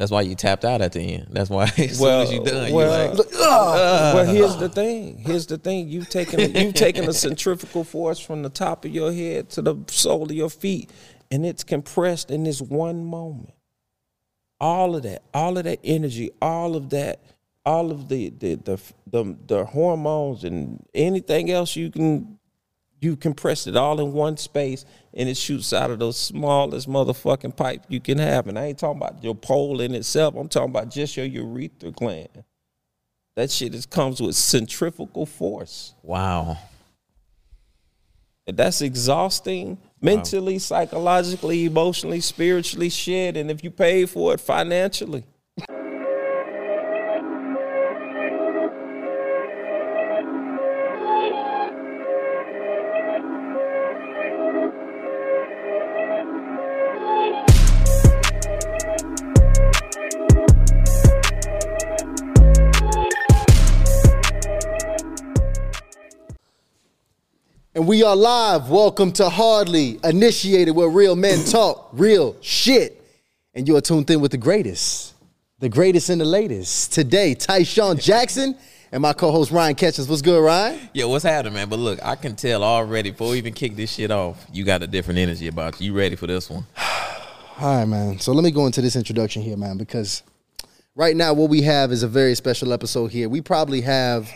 That's why you tapped out at the end. That's why as Well, soon as you done, well, you like, ah, ah. well, here's the thing. Here's the thing. You've taken you've taken a centrifugal force from the top of your head to the sole of your feet, and it's compressed in this one moment. All of that, all of that energy, all of that, all of the the the the, the hormones and anything else you can you compress it all in one space and it shoots out of the smallest motherfucking pipe you can have. And I ain't talking about your pole in itself. I'm talking about just your urethra gland. That shit is, comes with centrifugal force. wow. And that's exhausting mentally, psychologically, emotionally, spiritually, shit. And if you pay for it financially. We are live. Welcome to Hardly Initiated, where real men talk real shit. And you are tuned in with the greatest, the greatest and the latest. Today, Tyshawn Jackson and my co-host Ryan Catchings. What's good, Ryan? Yo, what's happening, man? But look, I can tell already before we even kick this shit off, you got a different energy about you. You ready for this one? All right, man. So let me go into this introduction here, man, because right now what we have is a very special episode here. We probably have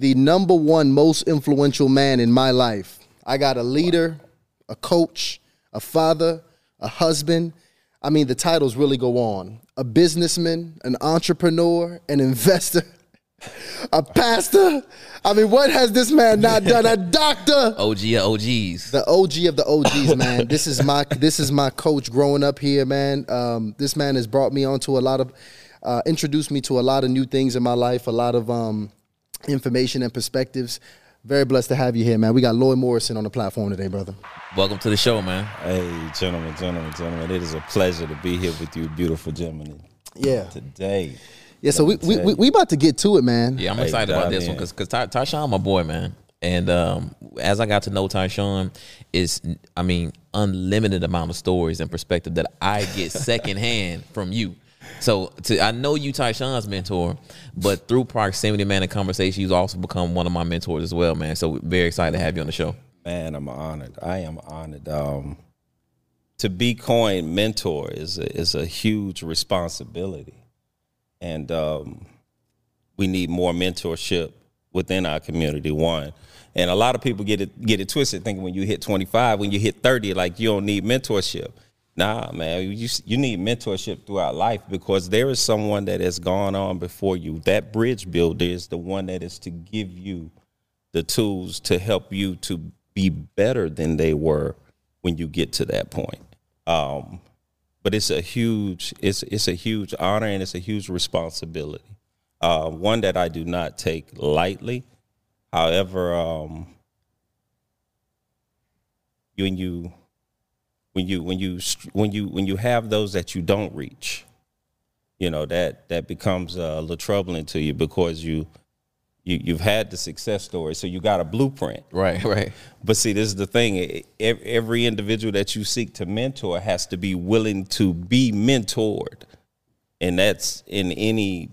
the number one most influential man in my life. I got a leader, a coach, a father, a husband. I mean, the titles really go on. A businessman, an entrepreneur, an investor, a pastor. I mean, what has this man not done? A doctor OG of OGs. the OG of the OGs, man. this is my this is my coach growing up here, man. Um, this man has brought me onto a lot of, uh, introduced me to a lot of new things in my life, a lot of um, information and perspectives. Very blessed to have you here, man. We got Lloyd Morrison on the platform today, brother. Welcome to the show, man. Hey, gentlemen, gentlemen, gentlemen. It is a pleasure to be here with you, beautiful gentlemen, Yeah, today. yeah. So we we, we we about to get to it, man. Yeah, I'm Hey, excited about this in. one because because Ty, Tyshawn, my boy, man. And um, as I got to know Tyshawn, is I mean, unlimited amount of stories and perspective that I get secondhand from you. So to, I know you, Tyshawn's mentor, but through proximity, man, and conversation, you've also become one of my mentors as well, man. So very excited to have you on the show. Man, I'm honored. I am honored. Um, to be coined mentor is a, is a huge responsibility, and um, we need more mentorship within our community. One, and a lot of people get it get it twisted, thinking when you hit 25, when you hit 30, like you don't need mentorship. Nah, man, you you need mentorship throughout life because there is someone that has gone on before you. That bridge builder is the one that is to give you the tools to help you to be better than they were when you get to that point. Um, but it's a huge it's it's a huge honor and it's a huge responsibility. Uh, one that I do not take lightly. However, um, when you when you when you when you when you have those that you don't reach, you know that that becomes uh, a little troubling to you because you you you've had the success story, so you got a blueprint. Right, right. But see, this is the thing. Every individual that you seek to mentor has to be willing to be mentored. And that's in any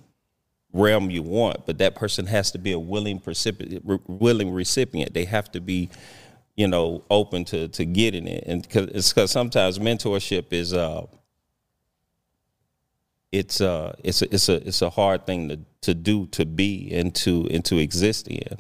realm you want, but that person has to be a willing recipient, willing recipient. They have to be, you know, open to to getting it. And cause it's because sometimes mentorship is uh it's uh it's a it's a it's a hard thing to to do to be and to and to exist in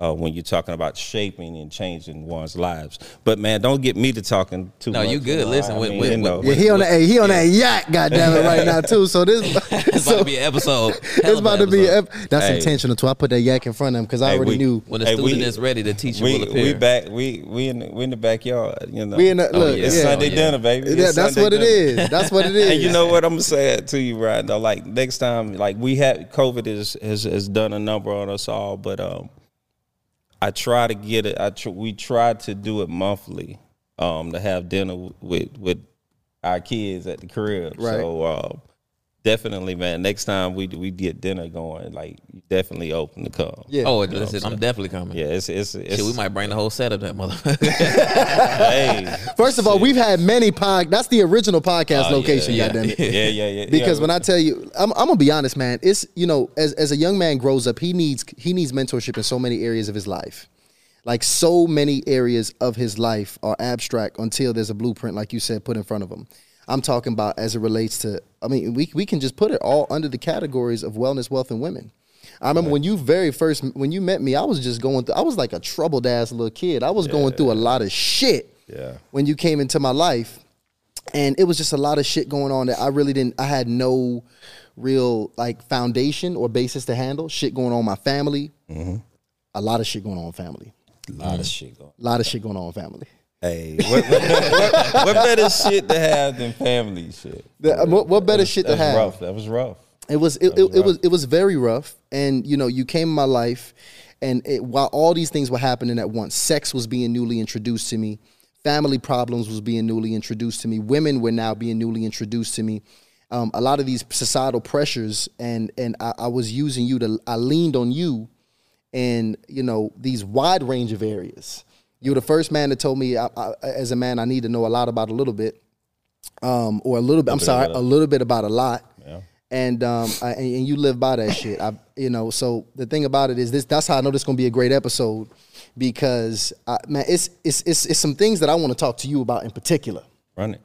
uh, when you're talking about shaping and changing one's lives. But man, don't get me to talking too No, much. you good. Listen, I with- mean, with- you know. Yeah, he on that. Hey, he on that yacht. Goddamn it, right now too. So this, It's so about to be an episode. Hell it's about to be. ep- That's Hey. intentional too. I put that yak in front of him because I Hey, already we- knew. when the Hey, student we- is ready, the teacher we will appear. we back we we in the, we in the backyard. You know, We in the look. yeah. it's yeah. Sunday Oh, yeah. dinner, baby. Yeah, that's Sunday what it dinner. is. That's what it is. And you know what I'm gonna say it to you right now. Like next time, like we had COVID is has has done a number on us all, but um, I try to get it. I tr- we try to do it monthly, um, to have dinner with with our kids at the crib. Right. So um, definitely, man. Next time we we get dinner going, like definitely open to come. Yeah. Oh, listen, I'm definitely coming. Yeah, it's it's, it's Shit, we might bring the whole set of that motherfucker. hey. First of all, we've had many pod. That's the original podcast Oh, location. yeah, goddamn it. Yeah, yeah, yeah. Because yeah. when I tell you, I'm, I'm gonna be honest, man. It's you know, as as a young man grows up, he needs he needs mentorship in so many areas of his life. Like so many areas of his life are abstract until there's a blueprint, like you said, put in front of him. I'm talking about as it relates to. I mean, we we can just put it all under the categories of wellness, wealth, and women. I remember when you very first when you met me, I was just going through. I was like a troubled ass little kid. I was going through a lot of shit. Yeah. When you came into my life, and it was just a lot of shit going on that I really didn't. I had no real like foundation or basis to handle. Shit going on in my family. Mm-hmm. A lot of shit going on in family. a lot of shit going. A lot of shit going on in family. Hey, what, what, what, what better shit to have than family shit? The- uh, what, better shit to have? rough. That was rough. It was it, it, it was it was very rough, and you know you came in my life, and it, while all these things were happening at once, sex was being newly introduced to me, family problems was being newly introduced to me, women were now being newly introduced to me, um, a lot of these societal pressures, and and I, I was using you to I leaned on you, in you know these wide range of areas. You were the first man that told me, I, I, as a man, I need to know a lot about a little bit, um, or a little bit. I'm bit sorry, about a little bit about a lot Yeah. and um I, and, and you live by that shit. I you know so the thing about it is this. That's how I know this is gonna be a great episode because I, man, it's it's it's it's some things that I want to talk to you about in particular. Run it.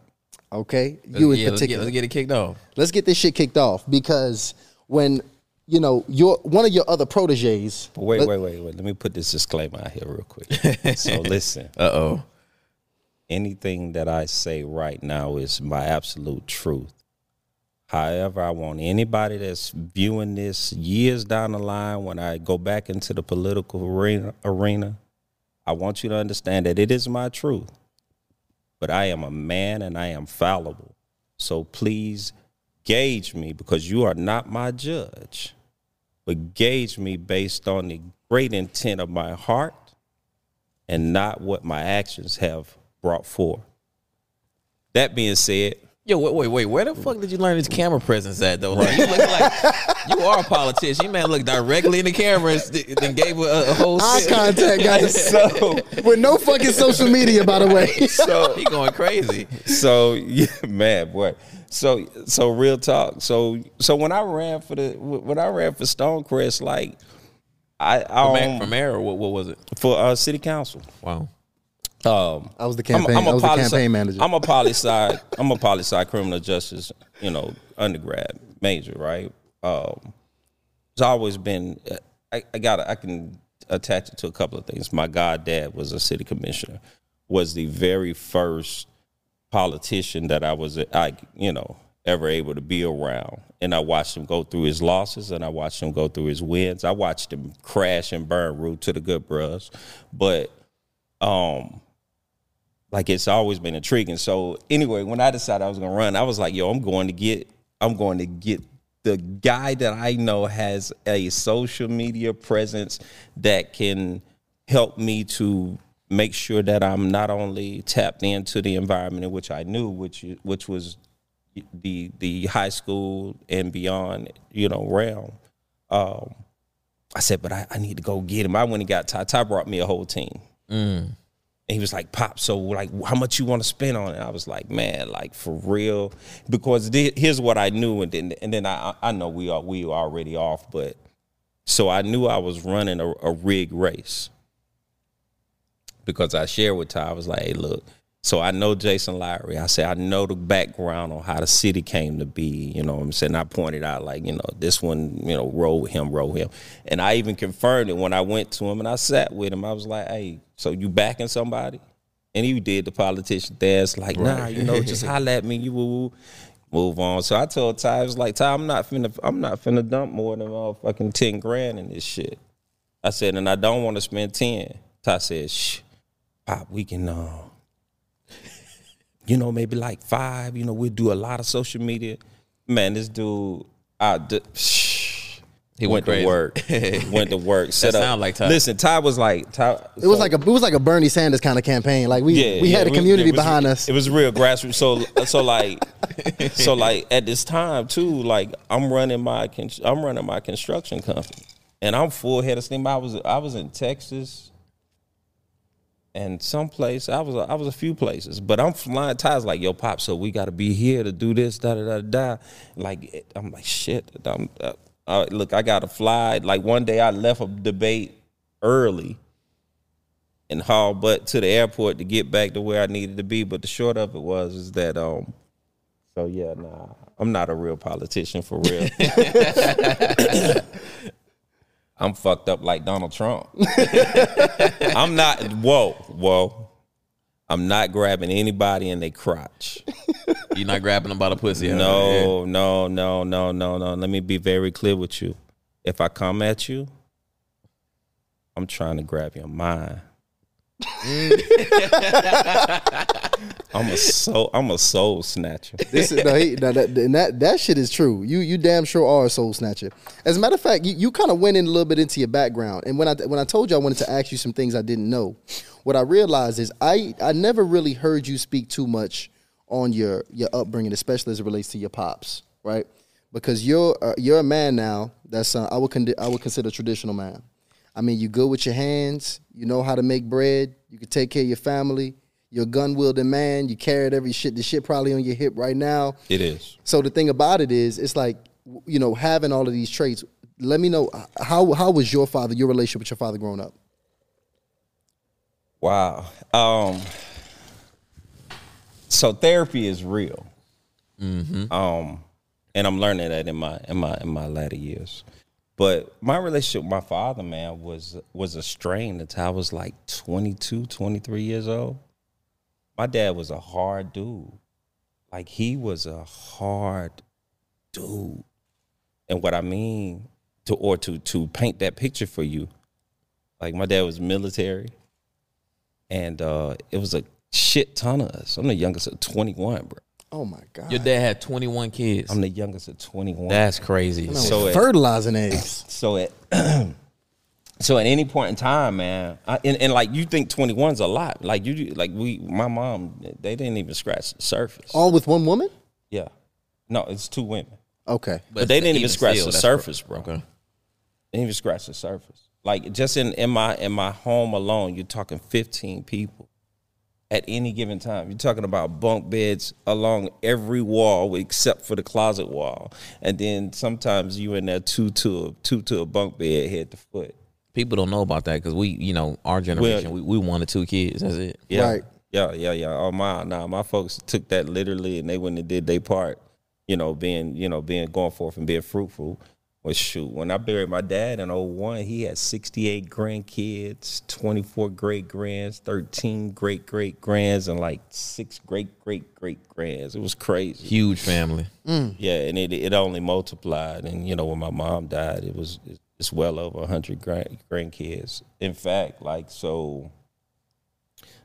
Okay, you in yeah, let's get, particular. let's get it kicked off. let's get this shit kicked off because when you know your one of your other proteges. But wait, let- wait, wait, wait. Let me put this disclaimer out here real quick. so listen, Uh oh. anything that I say right now is my absolute truth. However, I want anybody that's viewing this years down the line when I go back into the political arena, arena, I want you to understand that it is my truth. But I am a man and I am fallible. So please gauge me because you are not my judge. But gauge me based on the great intent of my heart and not what my actions have brought forth. That being said, Yo, wait, wait, wait. Where the fuck did you learn this camera presence at though? Like, you look like you are a politician. You man look directly in the camera and then gave a, a whole Eye shit. contact, guys. so With no fucking social media, by the way. so He going crazy. so yeah, man, boy. So so real talk. So so when I ran for the when I ran for Stonecrest, like I From, um, from air or what, what was it? for uh, city council. Wow. Um, I was the campaign. I was the poli- campaign manager. I'm a poli sci. I'm a poli sci criminal justice, you know, undergrad major, right? Um, it's always been. I, I got. I can attach it to a couple of things. My goddad was a city commissioner. Was the very first politician that I was, I you know, ever able to be around. And I watched him go through his losses, and I watched him go through his wins. I watched him crash and burn. Root to the good bros, but um like it's always been intriguing. So anyway, when I decided I was gonna run, I was like, yo, I'm going to get I'm going to get the guy that I know has a social media presence that can help me to make sure that I'm not only tapped into the environment in which I knew, which which was the the high school and beyond, you know, realm. Um, I said, but I, I need to go get him. I went and got Ty. Ty brought me a whole team. And he was like, "Pop, so like, how much you want to spend on it?" I was like, "Man, like for real," because thi- here's what I knew, and then and then I I know we are we were already off, but so I knew I was running a, a rig race because I shared with Ty. I was like, "Hey, look." So I know Jason Lary. I said I know the background on how the city came to be. You know what I'm saying? I pointed out like, you know, this one, you know, roll with him, roll him. And I even confirmed it when I went to him and I sat with him. I was like, hey, so you backing somebody? And he did the politician dance, like, nah, you know, just holler at me, you woo, move on. So I told Ty, I was like, Ty, I'm not finna, I'm not finna dump more than motherfucking 10 grand in this shit. I said, and I don't want to spend 10. Ty said, shh, Pop, we can, uh, you know, maybe like five. You know, we do a lot of social media. Man, this dude, I, d- He went, went to work. went to work. Set up. sound like Ty. Listen, Ty was like Ty. It was like a it was like a Bernie Sanders kind of campaign. Like we yeah, we yeah, had a it was- community it was- behind us. It was real grassroots. So so like so like at this time too, like I'm running my I'm running my construction company, and I'm full head of steam. I was I was in Texas, and someplace I was I was a few places, but I'm flying ties like yo pop. So we got to be here to do this da da da da. Like I'm like shit. I'm, uh, uh, look, I got to fly. Like one day I left a debate early and haul butt to the airport to get back to where I needed to be. But the short of it was is that um so yeah, nah, I'm not a real politician for real. I'm fucked up like Donald Trump. I'm not whoa, whoa. I'm not grabbing anybody in their crotch. You're not grabbing them by the pussy. huh? No, no, no, no, no, no. Let me be very clear with you. If I come at you, I'm trying to grab your mind. I'm a soul. I'm a soul snatcher. This is, no, he, no, that, and that that shit is true. You you damn sure are a soul snatcher. As a matter of fact, you, you kind of went in a little bit into your background. And when I when I told you I wanted to ask you some things I didn't know, what I realized is I I never really heard you speak too much on your your upbringing, especially as it relates to your pops, right? Because you're uh, you're a man now that's uh, I would con- I would consider a traditional man. I mean, you good with your hands. You know how to make bread. You can take care of your family. You're a gun wielding man. You carried every shit. The shit probably on your hip right now. It is. So the thing about it is, it's like you know having all of these traits. Let me know how how was your father, your relationship with your father growing up? Wow. Um. So therapy is real. Um, and I'm learning that in my in my in my latter years. But my relationship with my father, man, was was a strain until I was like 22, 23 years old. My dad was a hard dude. Like he was a hard dude. And what I mean to or to to paint that picture for you, like my dad was military and uh, it was a shit ton of us. I'm the youngest of 21, bro. Oh my god! Your dad had 21 kids. I'm the youngest of 21. That's crazy. Man, so it- fertilizing eggs. so at so at any point in time, man, I, and, and like you think 21's a lot. Like you, like we, my mom, they didn't even scratch the surface. All with one woman? Yeah, no, it's two women, Okay. but, they didn't even scratch still, the surface, bro. Okay. They didn't even scratch the surface. Like just in in my in my home alone, you're talking 15 people at any given time. You're talking about bunk beds along every wall except for the closet wall, and then sometimes you're in there two to a two to a bunk bed head to foot. People don't know about that because we, you know, our generation, we, we one or two kids. That's it. Yeah. Right. Yeah, yeah, yeah. Oh my, nah, my folks took that literally, and they went and did their part. You know, being, you know, being going forth and being fruitful. Well, shoot, when I buried my dad in 01, he had 68 grandkids, 24 great grands, 13 great great grands, and like six great great great grands. It was crazy. Huge family. Yeah, and it it only multiplied. And you know, when my mom died, it was it's well over hundred grand grandkids. In fact, like so,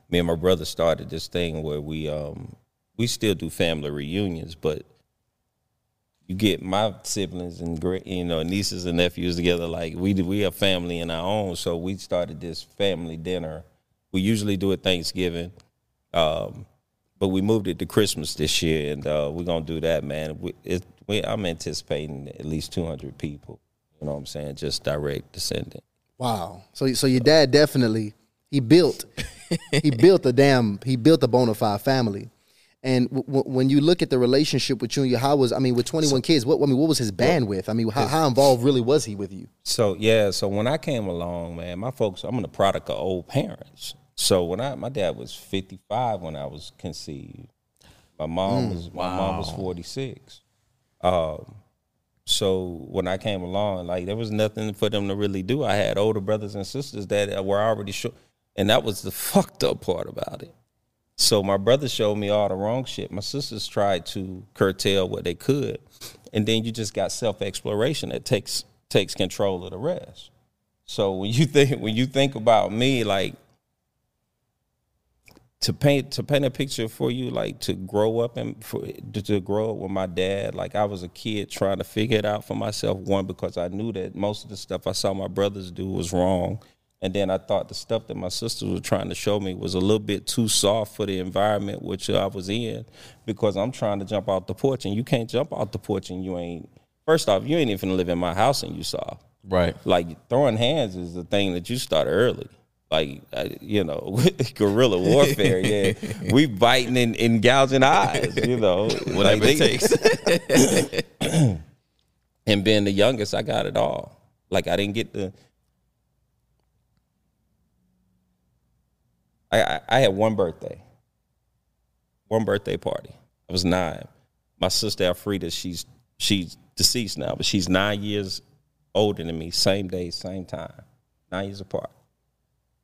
me and my brother started this thing where we um we still do family reunions, but you get my siblings and great you know nieces and nephews together. Like we we have family in our own, so we started this family dinner. We usually do it Thanksgiving. Um, but we moved it to Christmas this year, and uh, we're gonna do that, man. We, it, we, I'm anticipating at least 200 people. You know what I'm saying? Just direct descendant. Wow. So so your dad definitely he built he built a damn he built a bona fide family. And w- w- when you look at the relationship with you and your, how was I mean with 21 kids, what I mean what was his bandwidth? I mean how, how involved really was he with you? So yeah, so when I came along, man, my folks, I'm the product of old parents. So when I my dad was 55 when I was conceived. My mom was my mom was 46. Um, so when I came along, like there was nothing for them to really do. I had older brothers and sisters that were already short, and that was the fucked up part about it. So my brother showed me all the wrong shit. My sisters tried to curtail what they could, and then you just got self exploration that takes takes control of the rest. So when you think when you think about me, like to paint to paint a picture for you, like to grow up and for to, to grow up with my dad. Like I was a kid trying to figure it out for myself. One because I knew that most of the stuff I saw my brothers do was wrong, and then I thought the stuff that my sisters were trying to show me was a little bit too soft for the environment which I was in. Because I'm trying to jump out the porch, and you can't jump out the porch, and you ain't. First off, you ain't even live in my house, and you saw. Right. Like throwing hands is the thing that you start early like you know guerrilla warfare yeah we biting and, and gouging eyes you know Whatever like it takes. and being the youngest i got it all like i didn't get the I, I, I had one birthday one birthday party i was nine my sister alfreda she's she's deceased now but she's nine years older than me same day same time nine years apart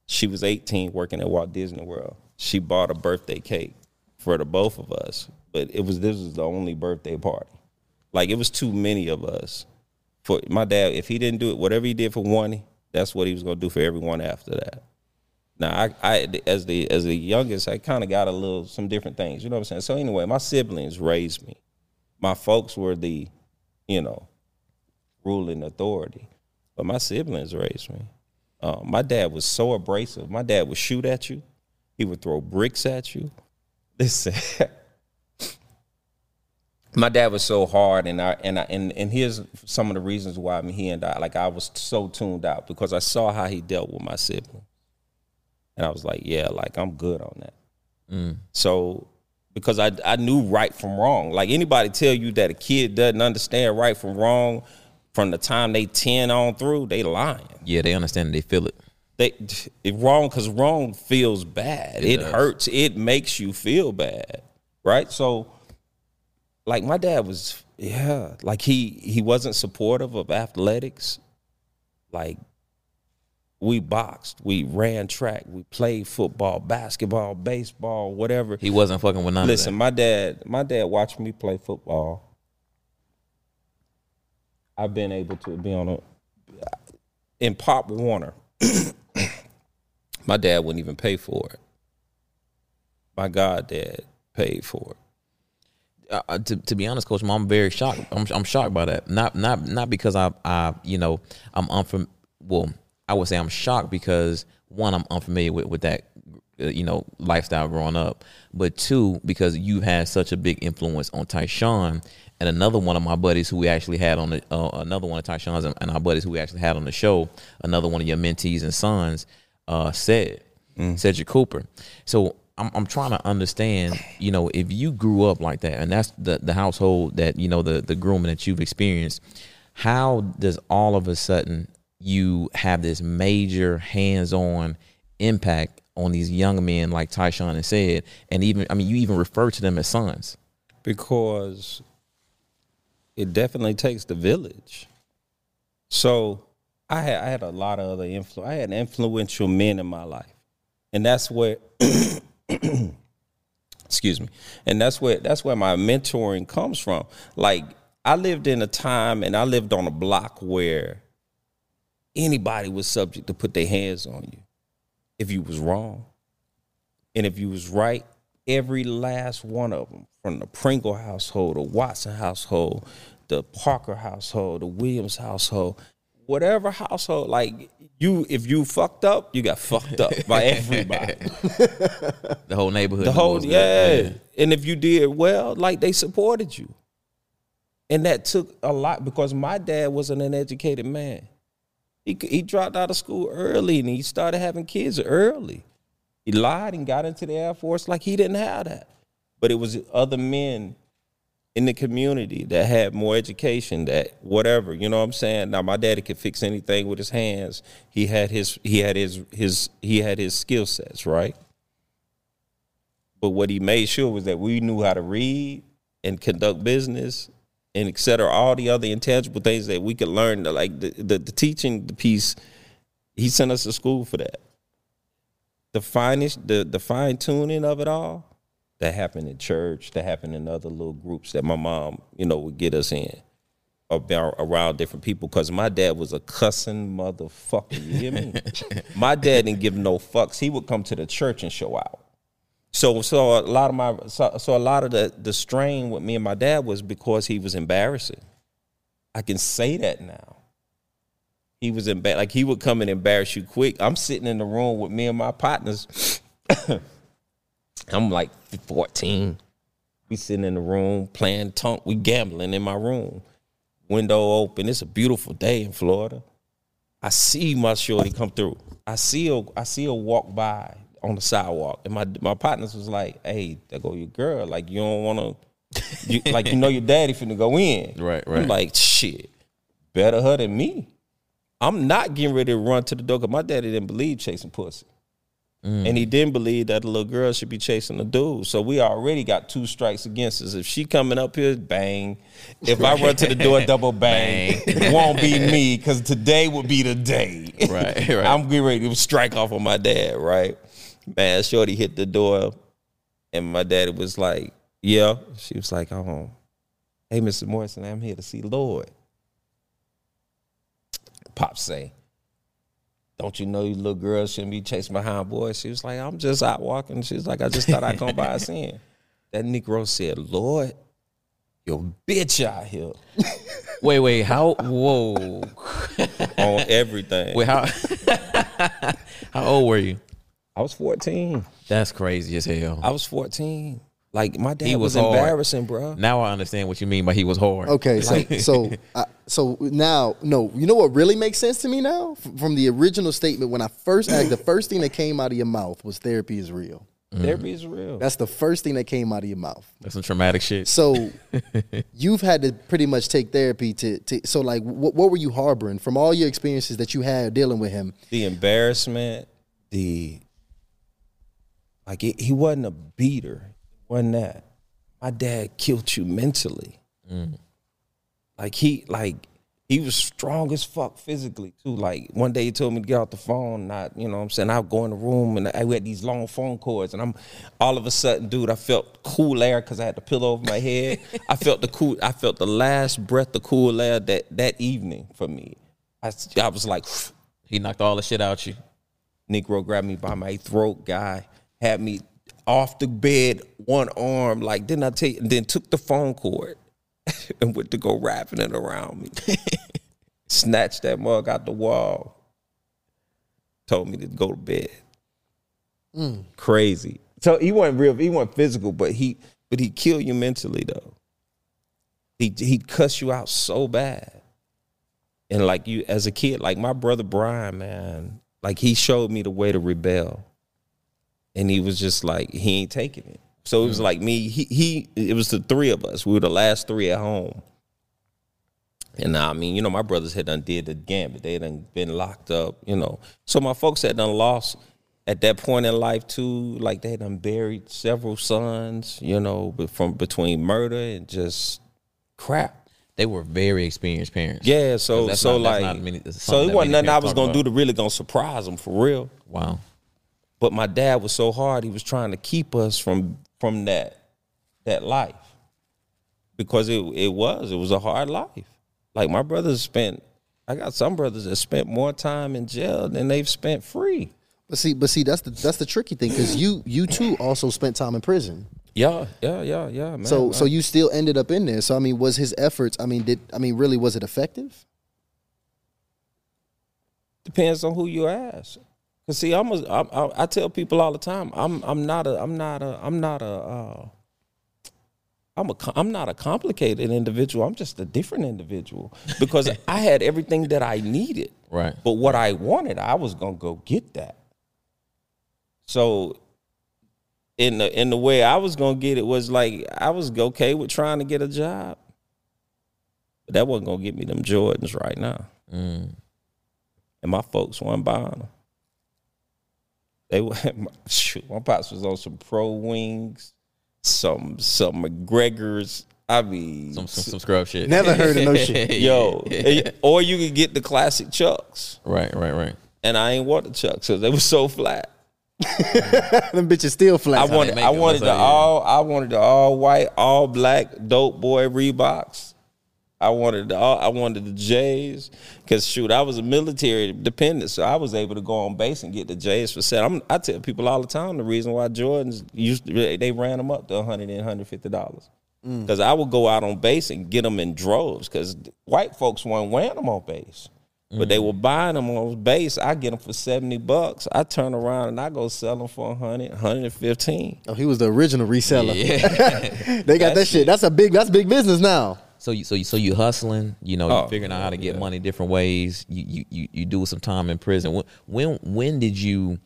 she was 18 working at Walt Disney World. She bought a birthday cake for the both of us, but it was this was the only birthday party. Like it was too many of us. For my dad, if he didn't do it, whatever he did for one, that's what he was gonna do for everyone after that. Now, I, I as the as the youngest, I kind of got a little some different things. You know what I'm saying? So anyway, my siblings raised me. My folks were the, you know, ruling authority, but my siblings raised me. Uh, my dad was so abrasive. My dad would shoot at you. He would throw bricks at you. Listen, my dad was so hard, and I and I and and here's some of the reasons why me he and I like I was so tuned out because I saw how he dealt with my sibling, and I was like, yeah, like I'm good on that. Mm. So because I I knew right from wrong. Like anybody tell you that a kid doesn't understand right from wrong from the time they ten on through, they lying Yeah, they understand. They feel it. they it wrong because wrong feels bad. It, does. hurts. It makes you feel bad, right? So, like my dad was, yeah, like he he wasn't supportive of athletics. Like we boxed, we ran track, we played football, basketball, baseball, whatever. He wasn't fucking with none Listen, of my dad, my dad watched me play football. I've been able to be on a in Pop Warner. my dad wouldn't even pay for it. My goddad paid for it. Uh, to, to be honest, Coach, Mo, I'm very shocked. I'm, I'm shocked by that. Not not not because I I you know I'm unfam. Well, I would say I'm shocked because one I'm unfamiliar with with that uh, you know lifestyle growing up, but two because you've had such a big influence on Tyshawn and another one of my buddies who we actually had on the uh, another one of Tyshawn's and, and our buddies who we actually had on the show. Another one of your mentees and sons uh, said Cedric Cooper. So I'm I'm trying to understand, you know, if you grew up like that, and that's the the household that you know the the grooming that you've experienced, how does all of a sudden you have this major hands-on impact on these young men like Tyshawn and Ced, and even I mean you even refer to them as sons. because it definitely takes the village. So I had I had a lot of other influ I had influential men in my life. And that's where excuse me. And that's where that's where my mentoring comes from. Like I lived in a time and I lived on a block where anybody was subject to put their hands on you if you was wrong. And if you was right, every last one of them, from the Pringle household, the Watson household, the Parker household, the Williams household, whatever household, like you, if you fucked up, you got fucked up by everybody. The whole neighborhood. the whole, yeah. that. And if you did well, like they supported you. And that took a lot because my dad wasn't an educated man. He he dropped out of school early and he started having kids early. He lied and got into the Air Force like he didn't have that. But it was other men in the community that had more education, that whatever, you know what I'm saying? Now my daddy could fix anything with his hands. He had his he had his his he had his skill sets, right? But what he made sure was that we knew how to read and conduct business and et cetera, all the other intangible things that we could learn, like the, the, the teaching the piece, he sent us to school for that. The finest, the, the fine tuning of it all, that happened in church, that happened in other little groups that my mom, you know, would get us in about around different people because my dad was a cussing motherfucker. You hear me? my dad didn't give no fucks. He would come to the church and show out. So so a lot of my so, so a lot of the the strain with me and my dad was because he was embarrassing. I can say that now. He was in like he would come and embarrass you quick. I'm sitting in the room with me and my partners. I'm like 14. We sitting in the room playing tonk. We gambling in my room. Window open. It's a beautiful day in Florida. I see my shorty come through. I see her. I see her walk by on the sidewalk, and my my partners was like, "Hey, there go your girl. Like you don't want to, like you know your daddy finna go in. Right, I'm right. like shit, better her than me. I'm not getting ready to run to the door because my daddy didn't believe chasing pussy. Mm. And he didn't believe that a little girl should be chasing a dude. So we already got two strikes against us. If she coming up here, bang. If I run to the door, double bang. It won't be me because today would be the day. Right, right. I'm getting ready to strike off on my dad, right? Man, Shorty hit the door and my daddy was like, yeah. She was like, oh, hey, Mr. Morrison, I'm here to see Lloyd. Pop say, don't you know you little girl shouldn't be chasing behind boys? She was like, I'm just out walking. She was like, I just thought I'd come by a sin. That Negro said, Lloyd, your bitch out here Wait, wait. How? Whoa. on everything. Wait, how? how old were you? I was 14. That's crazy as hell. I was 14. Like my dad He was, was embarrassing, bro. Now I understand what you mean by he was hard. Okay, so so uh, so now no, you know what really makes sense to me now F- from the original statement when I first asked, the first thing that came out of your mouth was therapy is real. Therapy is real. That's the first thing that came out of your mouth. That's some traumatic shit. So you've had to pretty much take therapy to, to so like what, what were you harboring from all your experiences that you had dealing with him? the embarrassment, the like it, he wasn't a beater, wasn't that. My dad killed you mentally. Mm. Like he like he was strong as fuck physically too. Like one day he told me to get off the phone, not you know what I'm saying. I would go in the room and I we had these long phone cords, and I'm all of a sudden, dude, I felt cool air because I had the pillow over my head. I felt the cool. I felt the last breath of cool air that that evening for me. I I was like. He knocked all the shit out you. Negro grabbed me by my throat, guy, had me off the bed, one arm, like, didn't I tell you? And then took the phone cord and went to go wrapping it around me. Snatched that mug out the wall. Told me to go to bed. Mm. Crazy. So he wasn't real, he wasn't physical, but he but he killed you mentally though. He he'd cuss you out so bad. And like you as a kid, like my brother Brian, man, like he showed me the way to rebel. And he was just like, he ain't taking it. So it was like me, he he it was the three of us. We were the last three at home. And I mean, you know, my brothers had done did the gambit. They had done been locked up, you know. So my folks had done lost at that point in life too. Like they had done buried several sons, you know, from between murder and just crap. They were very experienced parents. Yeah, so so not- like many- so it wasn't nothing I was gonna do to really gonna surprise them for real. Wow. But my dad was so hard; he was trying to keep us from from that that life because it it was it was a hard life. Like my brothers spent, I got some brothers that spent more time in jail than they've spent free. But see, but see, that's the that's the tricky thing because you you too also spent time in prison. Yeah, yeah, yeah, yeah, man. So so you still ended up in there. So I mean, was his efforts? I mean, did I mean really was it effective? depends on who you ask. Cause see, I'm a, I, I, I tell people all the time, I'm I'm not a I'm not a I'm not a uh, I'm a I'm not a complicated individual. I'm just a different individual because I had everything that I needed. Right. But what I wanted, I was gonna go get that. So in the in the way I was gonna get it was like I was okay with trying to get a job. But that wasn't gonna get me them Jordans right now. Mm. And my folks weren't buying them. They were shoot, my pops was on some pro wings, some some McGregor's. I mean Some, some some scrub shit. Never heard of no shit. yo. Eh, or you could get the classic chucks. Right, right, right. And I ain't want the chucks because they were so flat. Them bitches still flat. I they wanted, I wanted That's the how, yeah. all, I wanted the all white, all black, dope boy Reeboks. I wanted the, I wanted the J's because shoot, I was a military dependent, so I was able to go on base and get the J's for sale. I'm, I tell people all the time the reason why Jordans used to, they ran them up to 100 and 150 dollars mm. because I would go out on base and get them in droves because white folks weren't wearing them on base. But they mm. were buying them on base. I get them for 70 bucks. I turn around and I go sell them for 100, 115. Oh, he was the original reseller. Yeah. They got that That's shit. it. That's a big. That's big business now. So you so you so you hustling. You know, Oh, you figuring out how to get yeah. money different ways. You you you you do some time in prison. When when when did you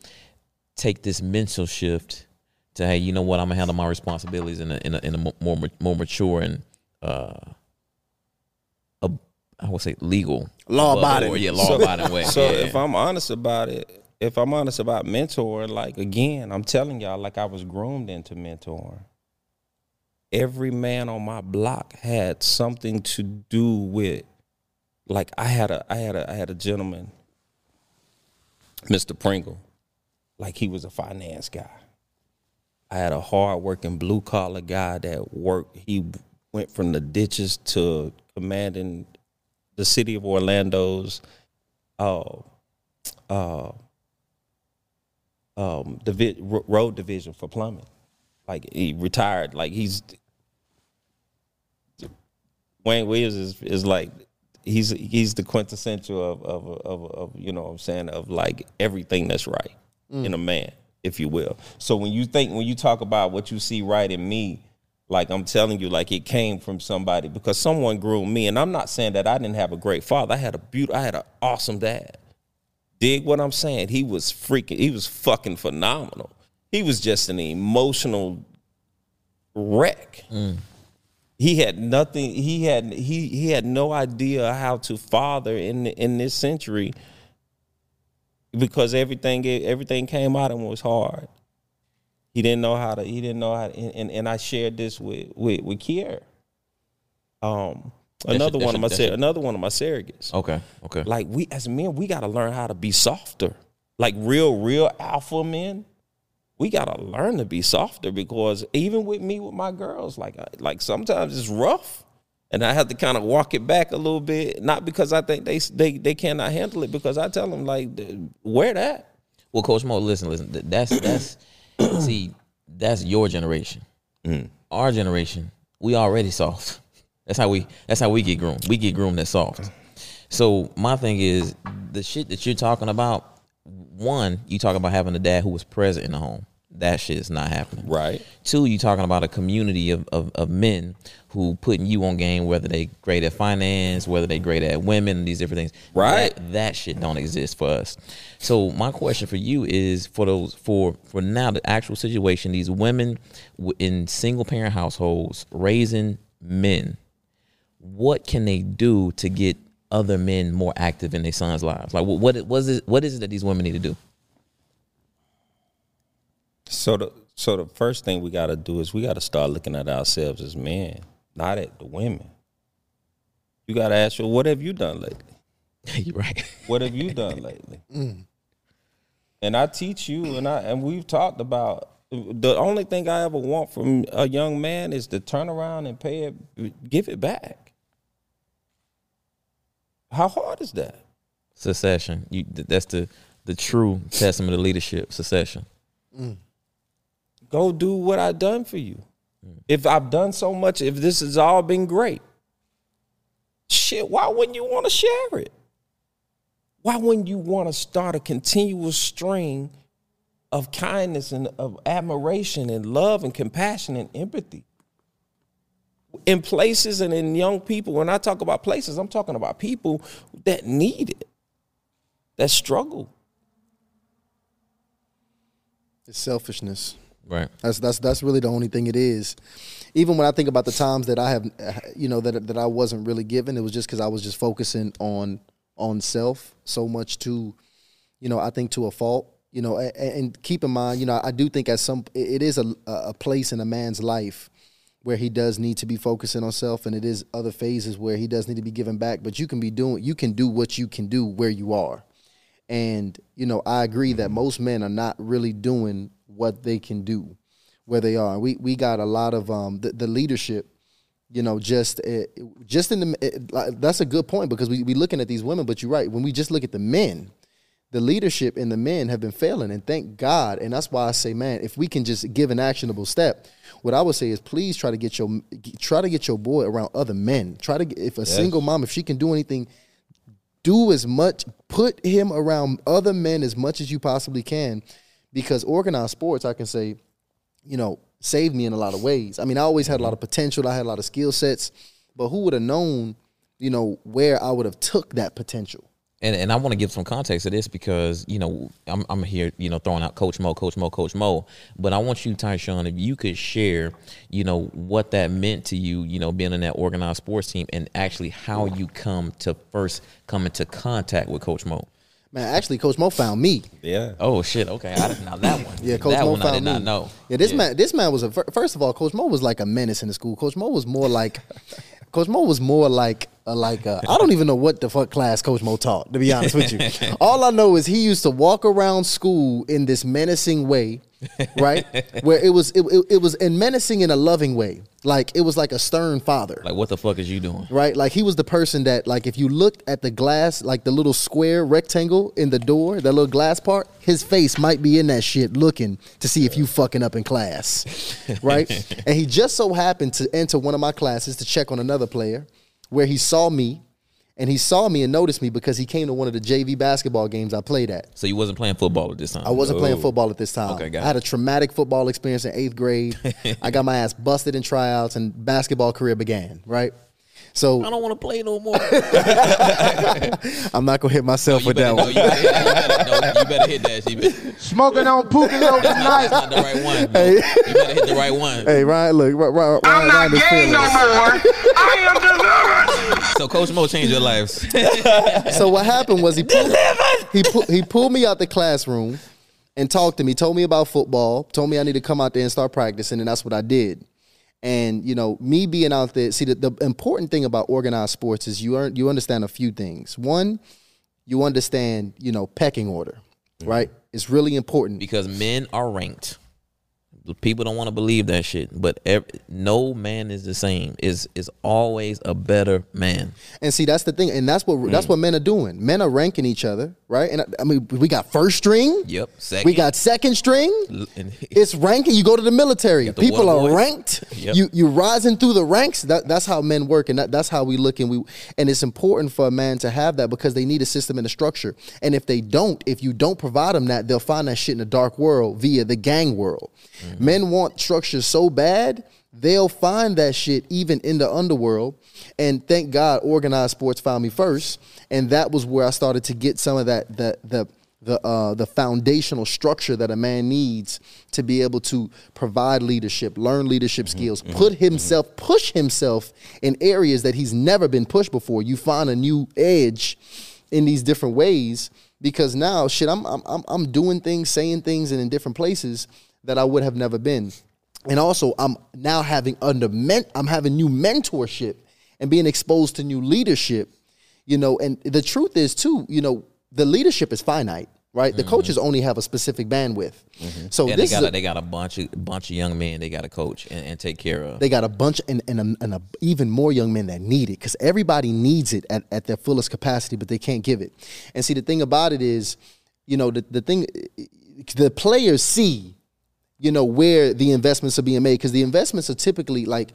take this mental shift to hey, you know what? I'm gonna handle my responsibilities in a in a, in a more more mature and uh, a, I would say legal, Law-abiding. or yeah, law abiding way. So yeah. if I'm honest about it, if I'm honest about mentoring, like again, I'm telling y'all, like I was groomed into mentoring. Every man on my block had something to do with, like I had a, I had a, I had a gentleman, Mr. Pringle, like he was a finance guy. I had a hard-working blue collar guy that worked. He went from the ditches to commanding the city of Orlando's uh, uh, um, divi- road division for plumbing. Like he retired. Like he's Wayne Williams is, is like he's he's the quintessential of of, of of you know what I'm saying of like everything that's right mm. in a man, if you will. So when you think when you talk about what you see right in me, like I'm telling you, like it came from somebody because someone groomed me, and I'm not saying that I didn't have a great father. I had a beautiful, I had an awesome dad. Dig what I'm saying? He was freaking, he was fucking phenomenal. He was just an emotional wreck. Mm. He had nothing. He had he he had no idea how to father in in this century because everything everything came out and was hard. He didn't know how to. He didn't know how. To, and, and and I shared this with with with Kier. Um, another one of my another one of my surrogates. okay, okay. Like we as men, we got to learn how to be softer. Like real, real alpha men, we got to learn to be softer because even with me with my girls, like uh, like sometimes it's rough, and I have to kind of walk it back a little bit. Not because I think they they they cannot handle it, because I tell them like wear that. Well, Coach Mo, listen, listen. That's that's see, that's your generation. Mm. Our generation, we already soft. That's how we. That's how we get groomed. We get groomed that's soft. So my thing is the shit that you're talking about. One, you talking about having a dad who was present in the home. That shit is not happening. Right. Two, you talking about a community of, of, of men who putting you on game, whether they great at finance, whether they great at women, and these different things. Right. That, that shit don't exist for us. So my question for you is for those for for now the actual situation, these women in single parent households raising men, what can they do to get other men more active in their sons' lives? Like what what is it, what is it that these women need to do? So the so the first thing we got to do is we got to start looking at ourselves as men, not at the women. You got to ask you, what have you done lately? You're right. What have you done lately? Mm. And I teach you, and I and we've talked about the only thing I ever want from a young man is to turn around and pay it, give it back. How hard is that? Succession. You that's the the true testament of leadership. Succession. Mm. Go do what I've done for you. Mm. If I've done so much, if this has all been great, shit, why wouldn't you want to share it? Why wouldn't you want to start a continuous string of kindness and of admiration and love and compassion and empathy? In places and in young people, when I talk about places, I'm talking about people that need it, that struggle. It's selfishness. Right. That's that's that's really the only thing it is. Even when I think about the times that I have, you know, that that I wasn't really given, it was just because I was just focusing on on self so much to, you know, I think to a fault. You know, and, and keep in mind, you know, I do think at some it is a a place in a man's life where he does need to be focusing on self, and it is other phases where he does need to be giving back. But you can be doing, you can do what you can do where you are. And, you know, I agree that most men are not really doing what they can do where they are. We we got a lot of um the, the leadership you know, just uh, just in the it, like, that's a good point because we we looking at these women, but you're right. When we just look at the men, the leadership in the men have been failing, and thank God. And that's why I say, man, if we can just give an actionable step, what I would say is please try to get your try to get your boy around other men. Try to get, if a single mom, if she can do anything, do as much, put him around other men as much as you possibly can, because organized sports, I can say, you know, saved me in a lot of ways. I mean, I always had a lot of mm-hmm. potential. I had a lot of skill sets, but who would have known, you know, where I would have took that potential? And and I want to give some context to this because you know I'm I'm here you know throwing out Coach Mo, Coach Mo, Coach Mo, but I want you, Tyshawn, if you could share, you know, what that meant to you, you know, being in that organized sports team, and actually how you come to first come into contact with Coach Mo. Man, actually, Coach Mo found me. Yeah. Oh shit! Okay, I didn't know that one. Yeah, Coach that Mo one found I did me. not know. Yeah, this man, this man was a first of all, Coach Mo was like a menace in the school. Coach Mo was more like, Coach Mo was more like, a, like I I don't even know what the fuck class Coach Mo taught. To be honest with you, all I know is he used to walk around school in this menacing way, right? Where it was, it, it, it was in menacing in a loving way, like it was like a stern father. Like, what the fuck is you doing? right? Like he was the person that, like, if you looked at the glass, like the little square rectangle in the door, that little glass part, his face might be in that shit looking to see if you fucking up in class, right? and he just so happened to enter one of my classes to check on another player, where he saw me, and he saw me and noticed me because he came to one of the JV basketball games I played at. So you wasn't playing football at this time. I wasn't playing oh. football at this time. Okay, got I had a traumatic football experience in eighth grade. I got my ass busted in tryouts, and basketball career began. Right. So I don't want to play no more. I'm not gonna hit myself you, with better, that no, one. you, better, you, better, no, you better hit that. You Smoking on Pookie Low that's tonight. not the right one. bro. You better hit the right one. Hey, Ryan, look, Ryan, Ryan, I'm not Ryan is gay no more. I am delivered. So Coach Mo changed your lives. So what happened was he pulled, he pu- he pulled me out the classroom and talked to me, told me about football, told me I need to come out there and start practicing, and that's what I did. And you know, me being out there, see the, the important thing about organized sports is you earn, you understand a few things. One, you understand, you know, pecking order, right? It's really important. because men are ranked. People don't want to believe that shit, but ev no man is the same. Is is always a better man. And see, that's the thing, and that's what that's Mm. what men are doing. Men are ranking each other, right? And I, I mean, we got first string, Yep. Second, we got second string. It's ranking. You go to the military. the People are ranked. Yep. You you rising through the ranks. That, that's how men work, and that, that's how we look. And we and it's important for a man to have that because they need a system and a structure. And if they don't, if you don't provide them that, they'll find that shit in the dark world via the gang world. Mm-hmm. Men want structure so bad. They'll find that shit even in the underworld. And thank God organized sports found me first. And that was where I started to get some of that the the the uh, the foundational structure that a man needs to be able to provide leadership, learn leadership mm-hmm. skills, mm-hmm. put mm-hmm. himself, push himself in areas that he's never been pushed before. You find a new edge in these different ways because now, shit, I'm I'm I'm, I'm doing things, saying things, and in different places that I would have never been. And also, I'm now having under men, I'm having new mentorship and being exposed to new leadership you know and the truth is too you know the leadership is finite right? The mm-hmm. coaches only have a specific bandwidth. Mm-hmm. So Yeah, they got is a, a, they got a bunch of bunch of young men they got to coach and, and take care of. they got a bunch and, and, a, and a, even more young men that need it because everybody needs it at, at their fullest capacity but they can't give it. And see the thing about it is you know the, the thing the players see you know where the investments are being made because the investments are typically like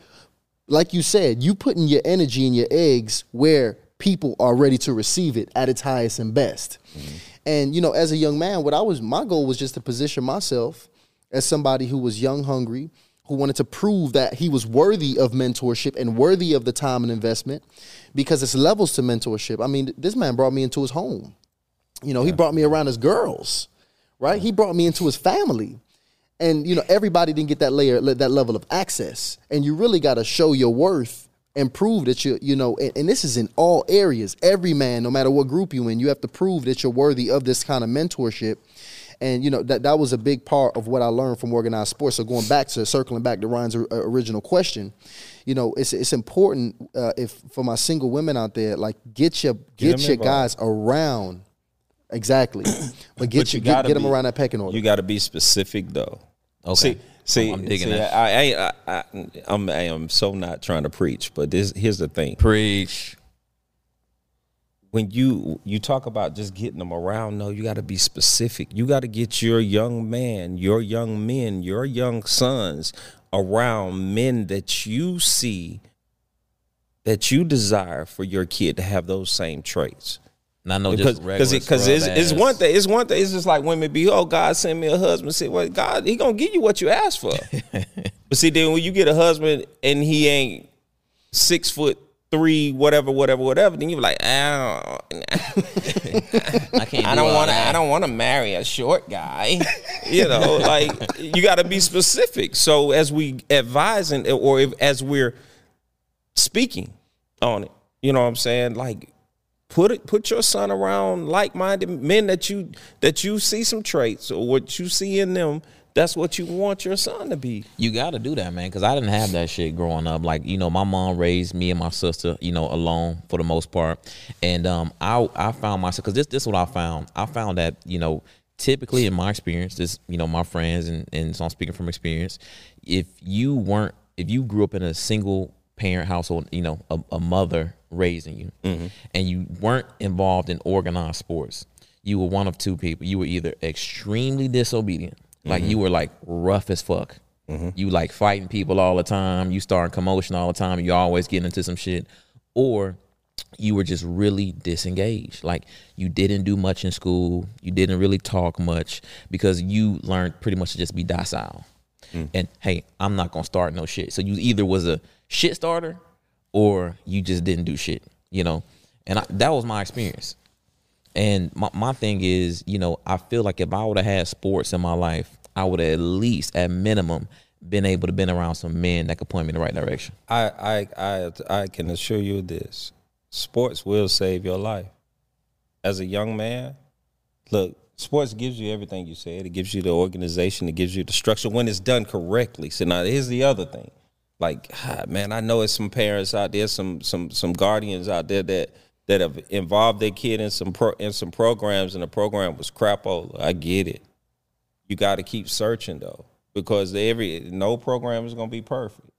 like you said you putting your energy and your eggs where people are ready to receive it at its highest and best. Mm-hmm. And you know as a young man what i was my goal was just to position myself as somebody who was young hungry who wanted to prove that he was worthy of mentorship and worthy of the time and investment because it's levels to mentorship. I mean this man brought me into his home. You know, he brought me around his girls, right? He brought me into his family. And you know, everybody didn't get that layer that level of access. And you really got to show your worth and prove that you you know, and, and this is in all areas. Every man, no matter what group you in, you have to prove that you're worthy of this kind of mentorship. And you know that that was a big part of what I learned from organized sports. So going back to circling back to Ryan's original question, you know, it's it's important uh, if for my single women out there, like get your get, them your involved. guys around Exactly. But get But you, you get, get them be- around that pecking order. You got to be specific though. Okay. See, See, I'm digging see, that. I, I, I, I, I'm, I am so not trying to preach, but this, here's the thing: Preach. when you you talk about just getting them around, no, you got to be specific. You got to get your young man, your young men, your young sons around men that you see that you desire for your kid to have those same traits. Not no Because just regular because it's, it's one thing it's one thing it's just like women be oh God send me a husband say well God he gonna give you what you ask for but see then when you get a husband and he ain't six foot three whatever whatever whatever then you're like I don't, I can't. I do don't want to. I don't want to marry a short guy. you know, like you got to be specific. So as we advising, or if, as we're speaking on it, you know what I'm saying? Like put it, put your son around like-minded men that you that you see some traits or what you see in them. That's what you want your son to be. You got to do that, man, because I didn't have that shit growing up. Like, you know, my mom raised me and my sister, you know, alone for the most part, and um, I I found myself because this this is what I found. I found that you know, typically in my experience, this you know, my friends and and so I'm speaking from experience. If you weren't, if you grew up in a single parent household, you know, a, a mother raising you, mm-hmm. and you weren't involved in organized sports, you were one of two people. You were either extremely disobedient, like mm-hmm. you were like rough as fuck. Mm-hmm. You like fighting people all the time. You starting commotion all the time. You always getting into some shit, or you were just really disengaged. Like you didn't do much in school. You didn't really talk much because you learned pretty much to just be docile. Mm. And hey, I'm not gonna start no shit. So you either was a shit starter or you just didn't do shit. You know, and I, that was my experience. And my, my thing is, you know, I feel like if I would have had sports in my life, I would have at least, at minimum, been able to been around some men that could point me in the right direction. I I I I can assure you this: sports will save your life. As a young man, look, sports gives you everything you said. It gives you the organization. It gives you the structure when it's done correctly. So now here's the other thing: like, man, I know it's some parents out there, some some some guardians out there that that have involved their kid in some pro, in some programs, and the program was crapola. I get it. You got to keep searching though, because every no program is gonna be perfect.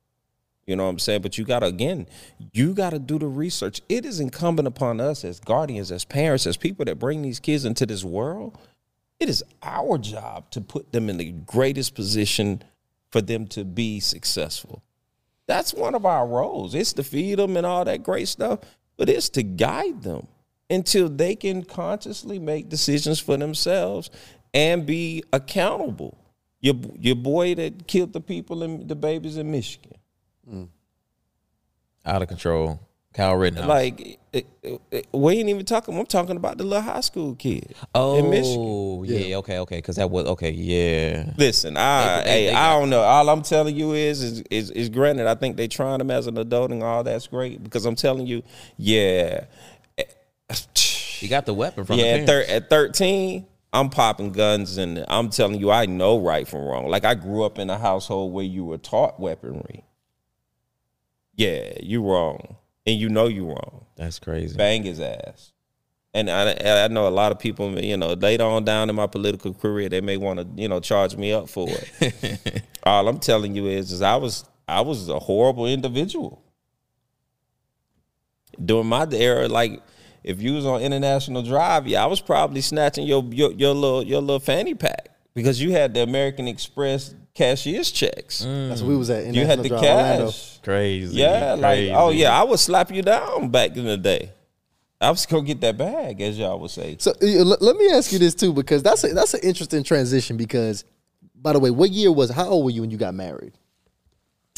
You know what I'm saying? But you got to, again, you got to do the research. It is incumbent upon us as guardians, as parents, as people that bring these kids into this world. It is our job to put them in the greatest position for them to be successful. That's one of our roles. It's to feed them and all that great stuff, but it's to guide them until they can consciously make decisions for themselves and be accountable. Your your boy that killed the people and the babies in Michigan. Mm. Out of control. Kyle Rittenhouse. Like it, it, it- we ain't even talking. I'm talking about the little high school kid in oh, Michigan. Oh, yeah, okay, okay, because that was okay, yeah. Listen, I They- they- hey, they I don't know. All I'm telling you is, is is is granted. I think they trying him as an adult and all that's great because I'm telling you, yeah, He got the weapon from yeah. the At, thir- at 13, I'm popping guns and I'm telling you, I know right from wrong. Like I grew up in a household where you were taught weaponry. Yeah, you wrong, and you know you wrong. That's crazy. bang his ass. And I, I know a lot of people, you know, later on down in my political career, they may want to, you know, charge me up for it. All I'm telling you is, is I was, I was a horrible individual during my era. Like, if you was on International Drive, yeah, I was probably snatching your your, your little your little fanny pack because you had the American Express cashier's checks. That's what we was at. In You had the Drive, cash. Orlando. Crazy. Yeah, like oh yeah, I would slap you down back in the day. I was gonna get that bag, as y'all would say. So let, let me ask you this too, because that's a, that's an interesting transition. Because, by the way, what year was? How old were you when you got married?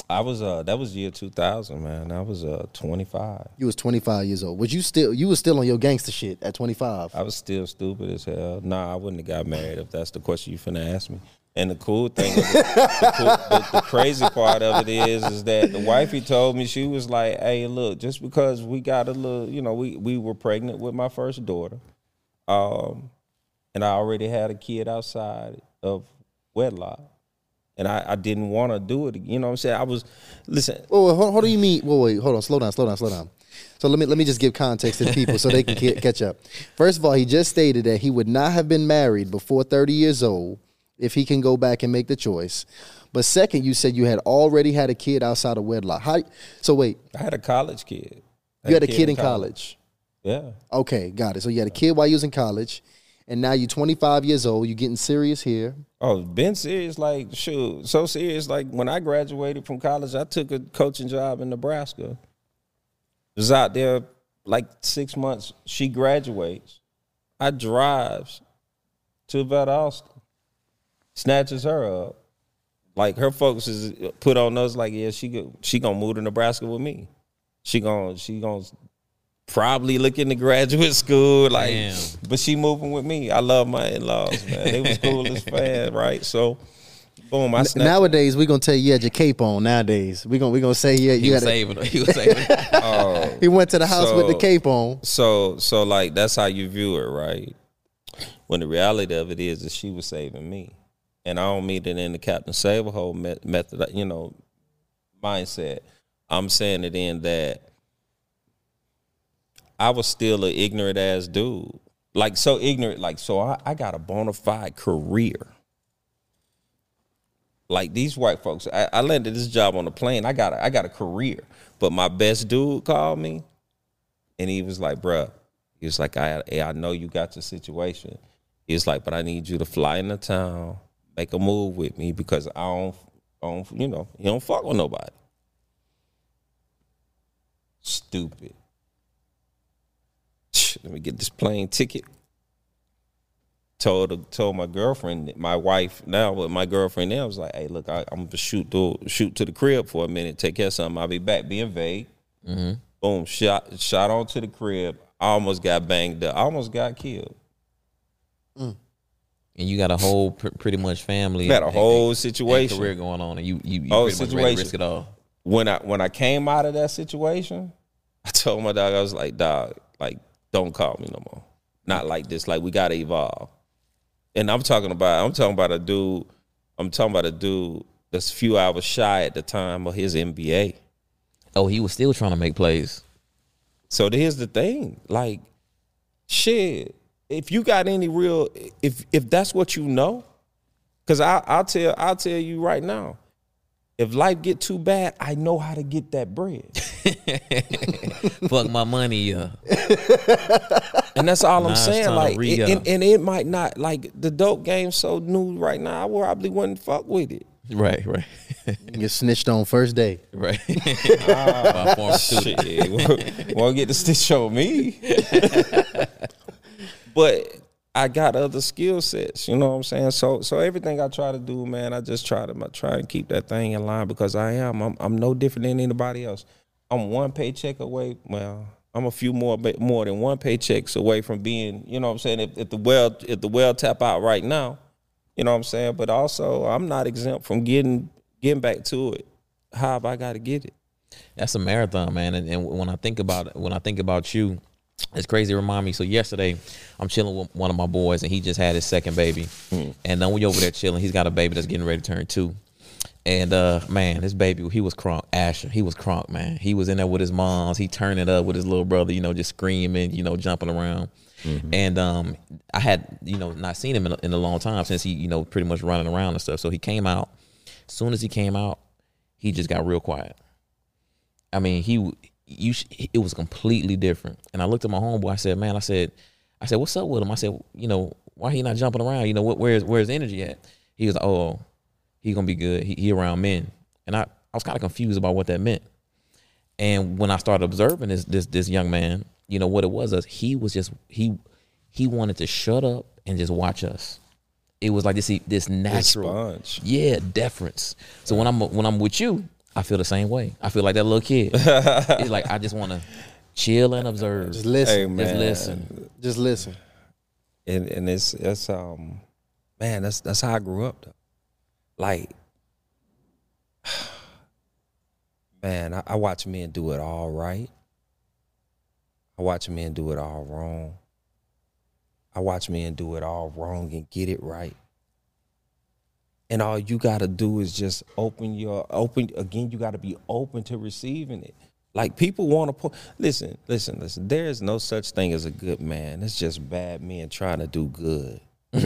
I was uh that was year two thousand, man. I was uh twenty five. You was 25 years old. Was you still you was still on your gangster shit at 25? I was still stupid as hell. Nah, I wouldn't have got married if that's the question you finna ask me. And the cool thing, the, cool, the, the crazy part of it is, is that the wifey told me she was like, "Hey, look, just because we got a little, you know, we we were pregnant with my first daughter, um, and I already had a kid outside of wedlock, and I, I didn't want to do it. You know what I'm saying? I was, listen, Oh, hold, hold do you mean? Wait, wait, hold on. Slow down, slow down, slow down. So let me let me just give context to the people so they can ca- catch up. First of all, he just stated that he would not have been married before 30 years old if he can go back and make the choice. But second, you said you had already had a kid outside of wedlock. How? So wait, I had a college kid. you had a kid in college. Yeah. Okay, got it. So you had a kid while you was in college, and now you're 25 years old. You're getting serious here. Oh, been serious like shoot, so serious like when I graduated from college, I took a coaching job in Nebraska. Was out there like six months. She graduates. I drives to Valdosta, snatches her up. Like her focus is put on us. Like yeah, she go, she gonna move to Nebraska with me. She gonna she gonna probably look into graduate school. Like, Damn. but she moving with me. I love my in laws, man. They was cool as fan, right? So, boom, I snapped. Nowadays, we're gonna tell you you had your cape on. Nowadays, we're gonna we gonna say yeah, He you was had. A, saving. He was saving. Oh, he went to the house with the cape on. so so like that's how you view it, right? When the reality of it is that she was saving me, and I don't mean it in the Captain Save-a-hoe met, method, you know, mindset. I'm saying it in that I was still an ignorant ass dude, like so ignorant, like so I, I got a bona fide career. Like these white folks, I, I landed this job on the plane. I got a, I got a career, but my best dude called me and he was like, bruh, he was like, I, I know you got your situation. He was like, but I need you to fly into town, make a move with me because I don't, I don't you know, you don't fuck with nobody. Stupid. Let me get this plane ticket. Told told my girlfriend, my wife now, but my girlfriend now was like, "Hey, look, I, I'm gonna shoot to shoot to the crib for a minute, take care of something. I'll be back." Being vague, mm-hmm. boom, shot shot onto the crib. I almost got banged up. I almost got killed. Mm. And you got a whole pr- pretty much family. you Got a and- whole and situation. career going on, and you you, you Whole pretty much ready to situation. risk it all. When I when I came out of that situation, I told my dog, I was like, "Dog, like, don't call me no more. Not like this. Like, we gotta evolve." And I'm talking about I'm talking about a dude. I'm talking about a dude that's a few hours shy at the time of his MBA. Oh, he was still trying to make plays. So here's the thing, like, shit. If you got any real, if if that's what you know, because I I'll tell I'll tell you right now, if life get too bad, I know how to get that bread, Fuck my money, uh, and that's all Now I'm it's saying. Like, re-up. it, and, and it might not like the dope game so new right now. I probably wouldn't fuck with it. right, right, Get snitched on first day. right. My former student. Shit, won't- won't get the stitch on me. but I got other skill sets, you know what I'm saying? So so everything I try to do, man, I just try to try and keep that thing in line because I am I'm, I'm no different than anybody else. I'm one paycheck away. Well, I'm a few more more than one paychecks away from being, you know what I'm saying? If, if the well if the well tap out right now, you know what I'm saying? But also I'm not exempt from getting getting back to it. How have I got to get it? That's a marathon, man. And, and when I think about when I think about you, it's crazy. Remind me. So yesterday, I'm chilling with one of my boys, and he just had his second baby. And then we over there chilling. He's got a baby that's getting ready to turn two. And uh, man, this baby, he was crunk. Asher, he was crunk, man. He was in there with his moms. He turned it up with his little brother, you know, just screaming, you know, jumping around. And um, I had, you know, not seen him in a, in a long time since he, you know, pretty much running around and stuff. So he came out. As soon as he came out, he just got real quiet. I mean, he you sh- it was completely different. And I looked at my homeboy. I said, "Man, I said, I said, what's up with him?" I said, "You know, why he not jumping around? You know, what, where's where's energy at?" He was like, "Oh, he gonna be good. He, he around men." And I I was kind of confused about what that meant. And when I started observing this this this young man, you know what it was? Is he was just he he wanted to shut up and just watch us. It was like this this natural sponge. yeah, deference. So when I'm when I'm with you, I feel the same way. I feel like that little kid. it's like I just want to chill and observe. Just listen. Hey, Just listen. Just listen. and and it's it's um man that's that's how I grew up though. Like man, I, I watch men do it all right. I watch men do it all wrong. I watch men do it all wrong and get it right. And all you gotta do is just open your open again. You gotta be open to receiving it. Like people want to put. Listen, listen, listen. There is no such thing as a good man. It's just bad men trying to do good. I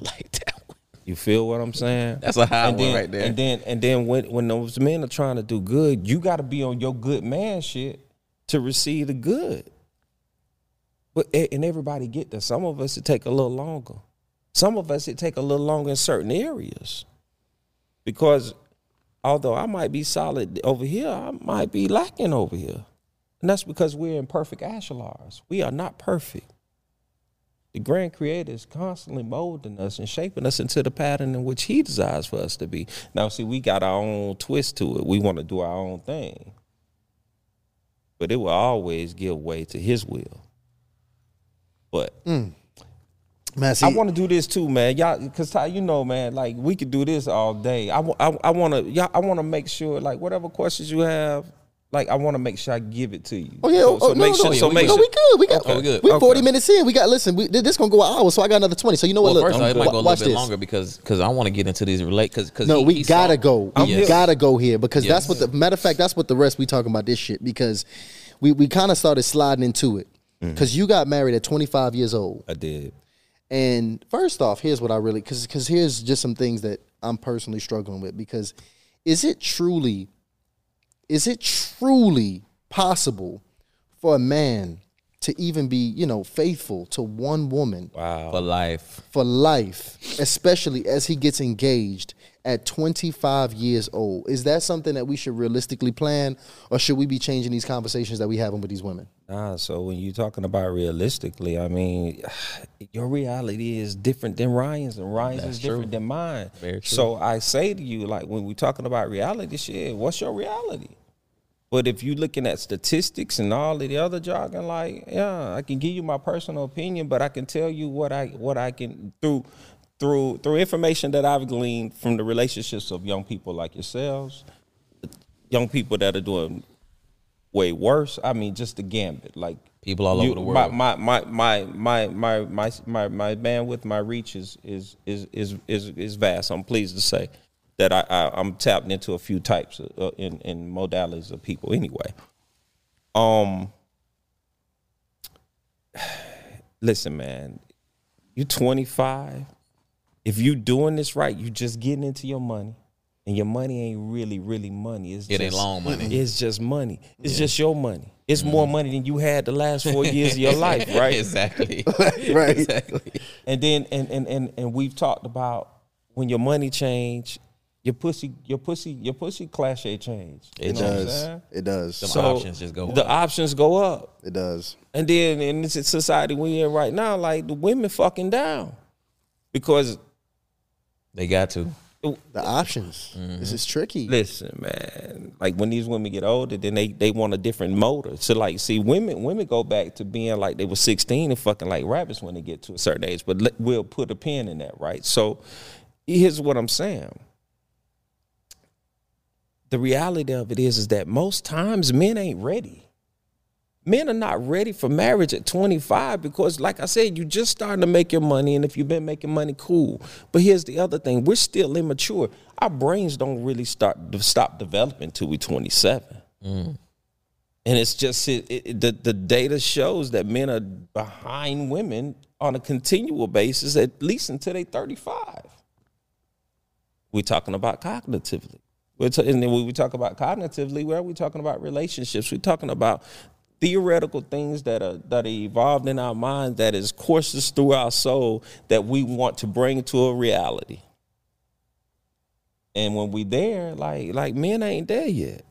like that one. You feel what I'm saying? That's a high and one then, right there. And then and then when when those men are trying to do good, you got to be on your good man shit to receive the good. But and everybody get that. Some of us it take a little longer. Some of us it take a little longer in certain areas. Because although I might be solid over here, I might be lacking over here. And that's because we're imperfect ashlars. We are not perfect. The grand creator is constantly molding us and shaping us into the pattern in which he desires for us to be. Now, see, we got our own twist to it. We want to do our own thing. But it will always give way to his will. But mm. Man, see, I want to do this too, man. Y'all, cause Ty, you know, man, like we could do this all day. I, I, I want to, y'all, I want to make sure, like, whatever questions you have, like, I want to make sure I give it to you. Oh yeah, So, oh, so no, make no, sure, no, so we make no, sure. we good. We got, Okay, we good. we Okay. forty minutes in. We got listen. We, this gonna go an hour, so I got another twenty. So you know what? Well, look, first off, it might wa- go a watch little bit this. longer because because I want to get into these relate because because No, we gotta go. We Yes. gotta go here because that's what the matter of fact. That's what the rest we talking about this shit because we we kind of started sliding into it Mm-hmm. because you got married at 25 years old. I did. And first off, here's what I really because because here's just some things that I'm personally struggling with because is it truly is it truly possible for a man to even be you know faithful to one woman Wow. for life. for life, especially as he gets engaged at 25 years old. Is that something that we should realistically plan, or should we be changing these conversations that we having with these women? Ah, so when you're talking about realistically, I mean, your reality is different than Ryan's, and Ryan's is different than mine. Very true. So I say to you, like when we're talking about reality, shit, what's your reality? But if you're looking at statistics and all of the other jargon, like, yeah, I can give you my personal opinion, but I can tell you what I what I can through through through information that I've gleaned from the relationships of young people like yourselves, young people that are doing way worse. I mean, just the gambit, like People all over the world. My my my my my my my my bandwidth, my reach is is is is is, is vast. I'm pleased to say that I, I I'm tapped into a few types of, uh, in in modalities of people. Anyway, um, listen, man, you're 25. If you're doing this right, you're just getting into your money. And your money ain't really, really money. It's It ain't just, long money. It's just money. It's just your money. It's more money than you had the last four years of your life, right? exactly. Right. Exactly. And then and and and and we've talked about when your money change, your pussy, your pussy, your pussy cliche change. You It know does. It does. Them options just go The up. options go up. It does. And then in this society we in right now, like the women fucking down. Because They got to. The options. This mm-hmm. is tricky. listen, man, like when these women get older, then they, they want a different motor. So like, see, women women go back to being like they were sixteen and fucking like rabbits when they get to a certain age. But let, we'll put a pin in that, right? So here's what I'm saying. The reality of it is, is that most times men ain't ready. Men are not ready for marriage at 25 because, like I said, you just starting to make your money, and if you've been making money, cool. But here's the other thing: we're still immature. Our brains don't really start to stop developing till we're 27. Mm. And it's just it, it, the the data shows that men are behind women on a continual basis, at least until they 35. We're talking about cognitively. We're ta- and then when we talk about cognitively, where are we talking about relationships? We're talking about theoretical things that are that are evolved in our mind that is courses through our soul that we want to bring to a reality. And when we there, like like men ain't there yet.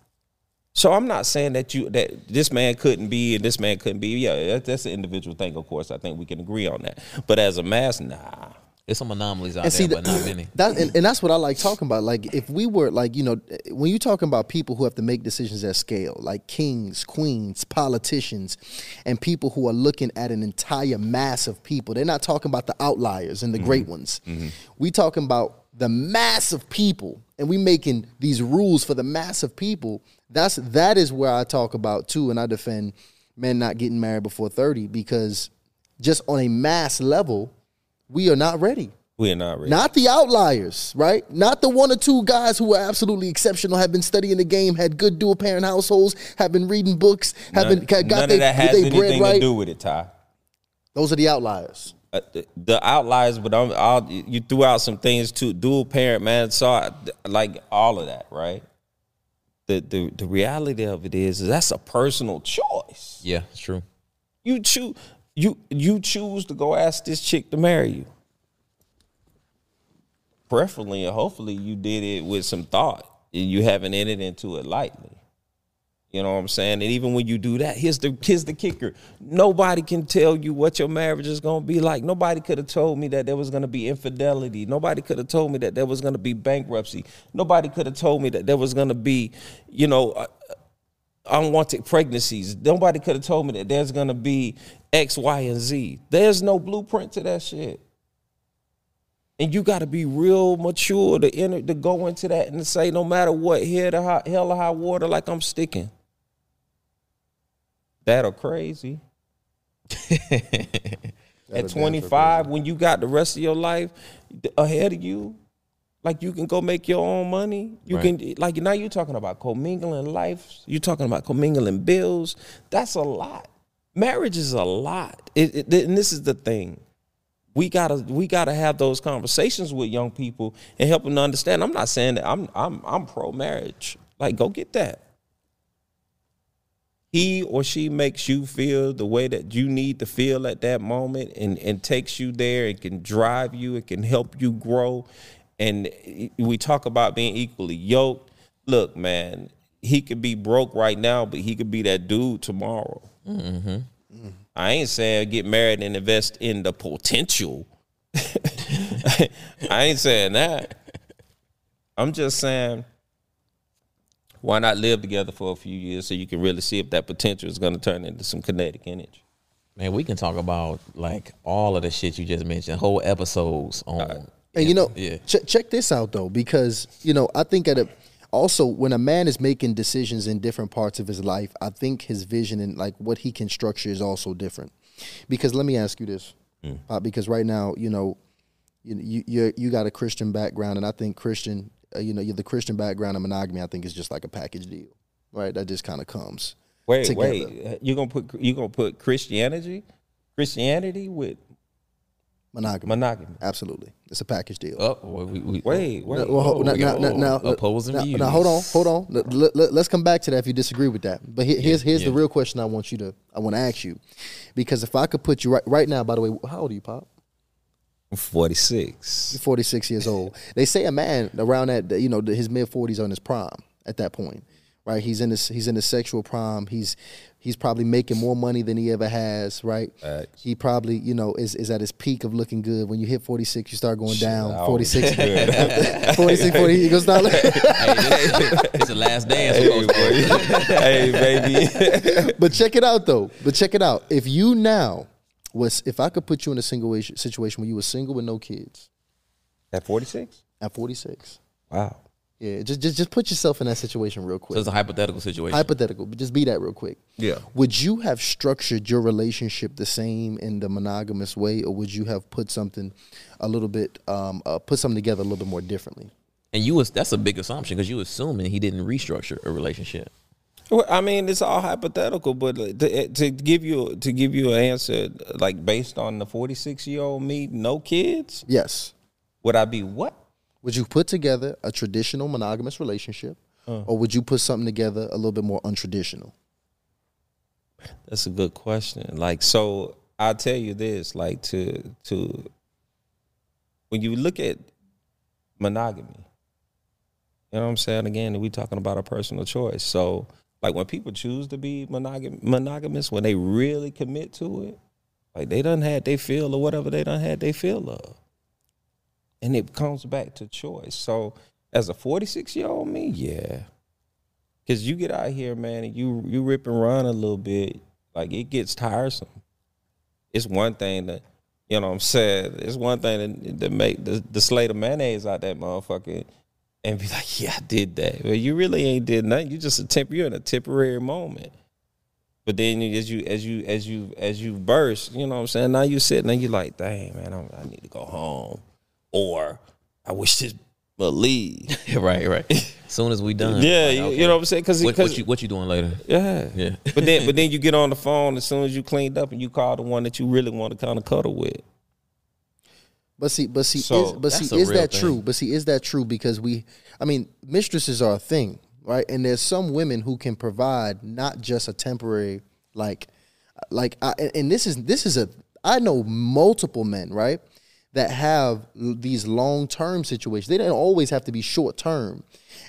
So I'm not saying that you that this man couldn't be and this man couldn't be. Yeah, that's an individual thing. Of course, I think we can agree on that. But as a mass, nah. There's some anomalies out and there, see, but not many. that and, and that's what I like talking about. Like, if we were like, you know, when you're talking about people who have to make decisions at scale, like kings, queens, politicians, and people who are looking at an entire mass of people, they're not talking about the outliers and the great mm-hmm. ones. Mm-hmm. We talking about the mass of people, and we making these rules for the mass of people. That's that is where I talk about too, and I defend men not getting married before thirty because just on a mass level, we are not ready. We're not ready. Not the outliers, right? Not the one or two guys who are absolutely exceptional, have been studying the game, had good dual parent households, have been reading books, have none, been got none they, of that has anything bread right. to do with it, Ty. Those are the outliers. uh, the- the outliers, but I'm, I'll, you threw out some things too. Dual parent, man. So I, like all of that, right? The, the the reality of it is, is that's a personal choice. Yeah, it's true. You choose you you choose to go ask this chick to marry you. Preferably and hopefully you did it with some thought. and You haven't entered into it lightly. You know what I'm saying? And even when you do that, here's the here's the kicker. Nobody can tell you what your marriage is gonna be like. Nobody could have told me that there was gonna be infidelity. Nobody could have told me that there was gonna be bankruptcy. Nobody could have told me that there was gonna be, you know, uh, unwanted pregnancies. Nobody could have told me that there's gonna be X, Y, and Z. There's no blueprint to that shit. And you got to be real mature to enter to go into that and to say, no matter what, here to high, hell or high water, like I'm sticking. That or crazy. At 25, when you got the rest of your life ahead of you, like you can go make your own money. You Right. can like now you're talking about commingling life. You're talking about commingling bills. That's a lot. Marriage is a lot. It, it- and this is the thing. We gotta we gotta have those conversations with young people and help them to understand. I'm not saying that I'm I'm I'm pro marriage. Like go get that. He or she makes you feel the way that you need to feel at that moment and, and takes you there. It can drive you, it can help you grow. And we talk about being equally yoked. Look, man, he could be broke right now, but he could be that dude tomorrow. Mm-hmm. I ain't saying get married and invest in the potential. I ain't saying that. I'm just saying why not live together for a few years so you can really see if that potential is going to turn into some kinetic energy. Man, we can talk about like all of the shit you just mentioned, whole episodes on. And you know, yeah. ch- check this out though, because you know, I think at a also when a man is making decisions in different parts of his life, I think his vision and like what he can structure is also different. Because let me ask you this, uh, because right now, you know, you you you're, got a Christian background, and I think Christian, uh, you know, you're the Christian background of monogamy. I think is just like a package deal, right? That just kind of comes. Wait, together. wait, you gonna put you gonna put Christianity, Christianity with Monogamy, monogamy? absolutely, it's a package deal. Oh, well, we, we, Wait, wait. Well, now, now, now, now, opposing now, views. now, hold on, hold on. Let, let, us come back to that if you disagree with that. But here, here's here's the real question I want you to I want to ask you, because if I could put you right right now. By the way, how old are you, Pop? Forty six. You're 46 years old. They say a man around that you know his mid 40s on his prime at that point, right? He's in his he's in his sexual prime. He's he's probably making more money than he ever has, right? Facts. He probably you know is is at his peak of looking good. When you hit 46, you start going down. I 46, always 46, 40, you gonna start. Like, Hey, it's the last dance. Hey, supposed hey, baby. but check it out though. But check it out. If you now was, if I could put you in a single situation where you were single with no kids At forty six. at 46, Wow. Yeah, just just just put yourself in that situation real So quick. it's a hypothetical situation. Hypothetical, but just be that real quick. Yeah. Would you have structured your relationship the same in the monogamous way, or would you have put something a little bit, um, uh, put something together a little bit more differently? and you was that's a big assumption because you assuming he didn't restructure a relationship. Well, I mean, it's all hypothetical, but to, to give you to give you an answer like based on the forty six year old me, no kids, Yes. would I be what? Would you put together a traditional monogamous relationship, uh. or would you put something together a little bit more untraditional? That's a good question. Like, so I'll tell you this: like to to when you look at monogamy, you know what I'm saying? Again, we talking about a personal choice. So, like when people choose to be monogam- monogamous, when they really commit to it, like they done had they feel or whatever they done had they feel of, and it comes back to choice. So, as a 46 year old me, yeah, Cause you get out here, man, and you you rip and run a little bit, like it gets tiresome. It's one thing that you know what I'm saying? It's one thing to, make the, the slate of mayonnaise out that motherfucker and be like, yeah, I did that. Well, you really ain't did nothing. You just a temp you're in a temporary moment. But then as you as you as you as you burst, you know what I'm saying? Now you sitting and you're like, dang, man, I'm, I need to go home. Or I wish this would leave. right, right. As soon as we done. Yeah, like, you, okay. you know what I'm saying? Because What, what you what you doing later? yeah, Yeah. but then, but then you get on the phone as soon as you cleaned up and you call the one that you really want to kind of cuddle with. But see, but see, So, is, but see, is real that true? But see, is that true? Because we, I mean, mistresses are a thing, right? And there's some women who can provide not just a temporary, like, like, I, and- and this is this is a. I know multiple men, right, that have these long term situations. They don't always have to be short term,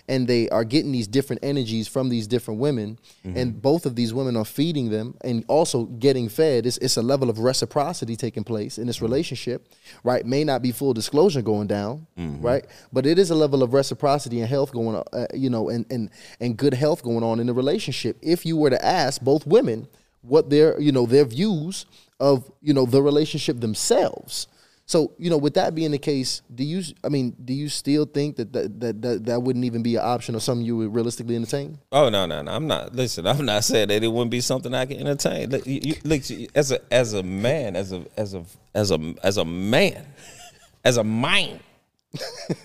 and they are getting these different energies from these different women, mm-hmm. and both of these women are feeding them and also getting fed. It's, it's a level of reciprocity taking place in this mm-hmm. relationship, right? May not be full disclosure going down, mm-hmm. right? But it is a level of reciprocity and health going on, uh, you know, and and and good health going on in the relationship. If you were to ask both women what their you know their views of you know the relationship themselves. So you know, with that being the case, do you? I mean, do you still think that that that that, that wouldn't even be an option or something you would realistically entertain? Oh no, no, no! I'm not. Listen, I'm not saying that it wouldn't be something I can entertain. Look, you, you, look as a as a man, as a as a as a as a man, as a mind.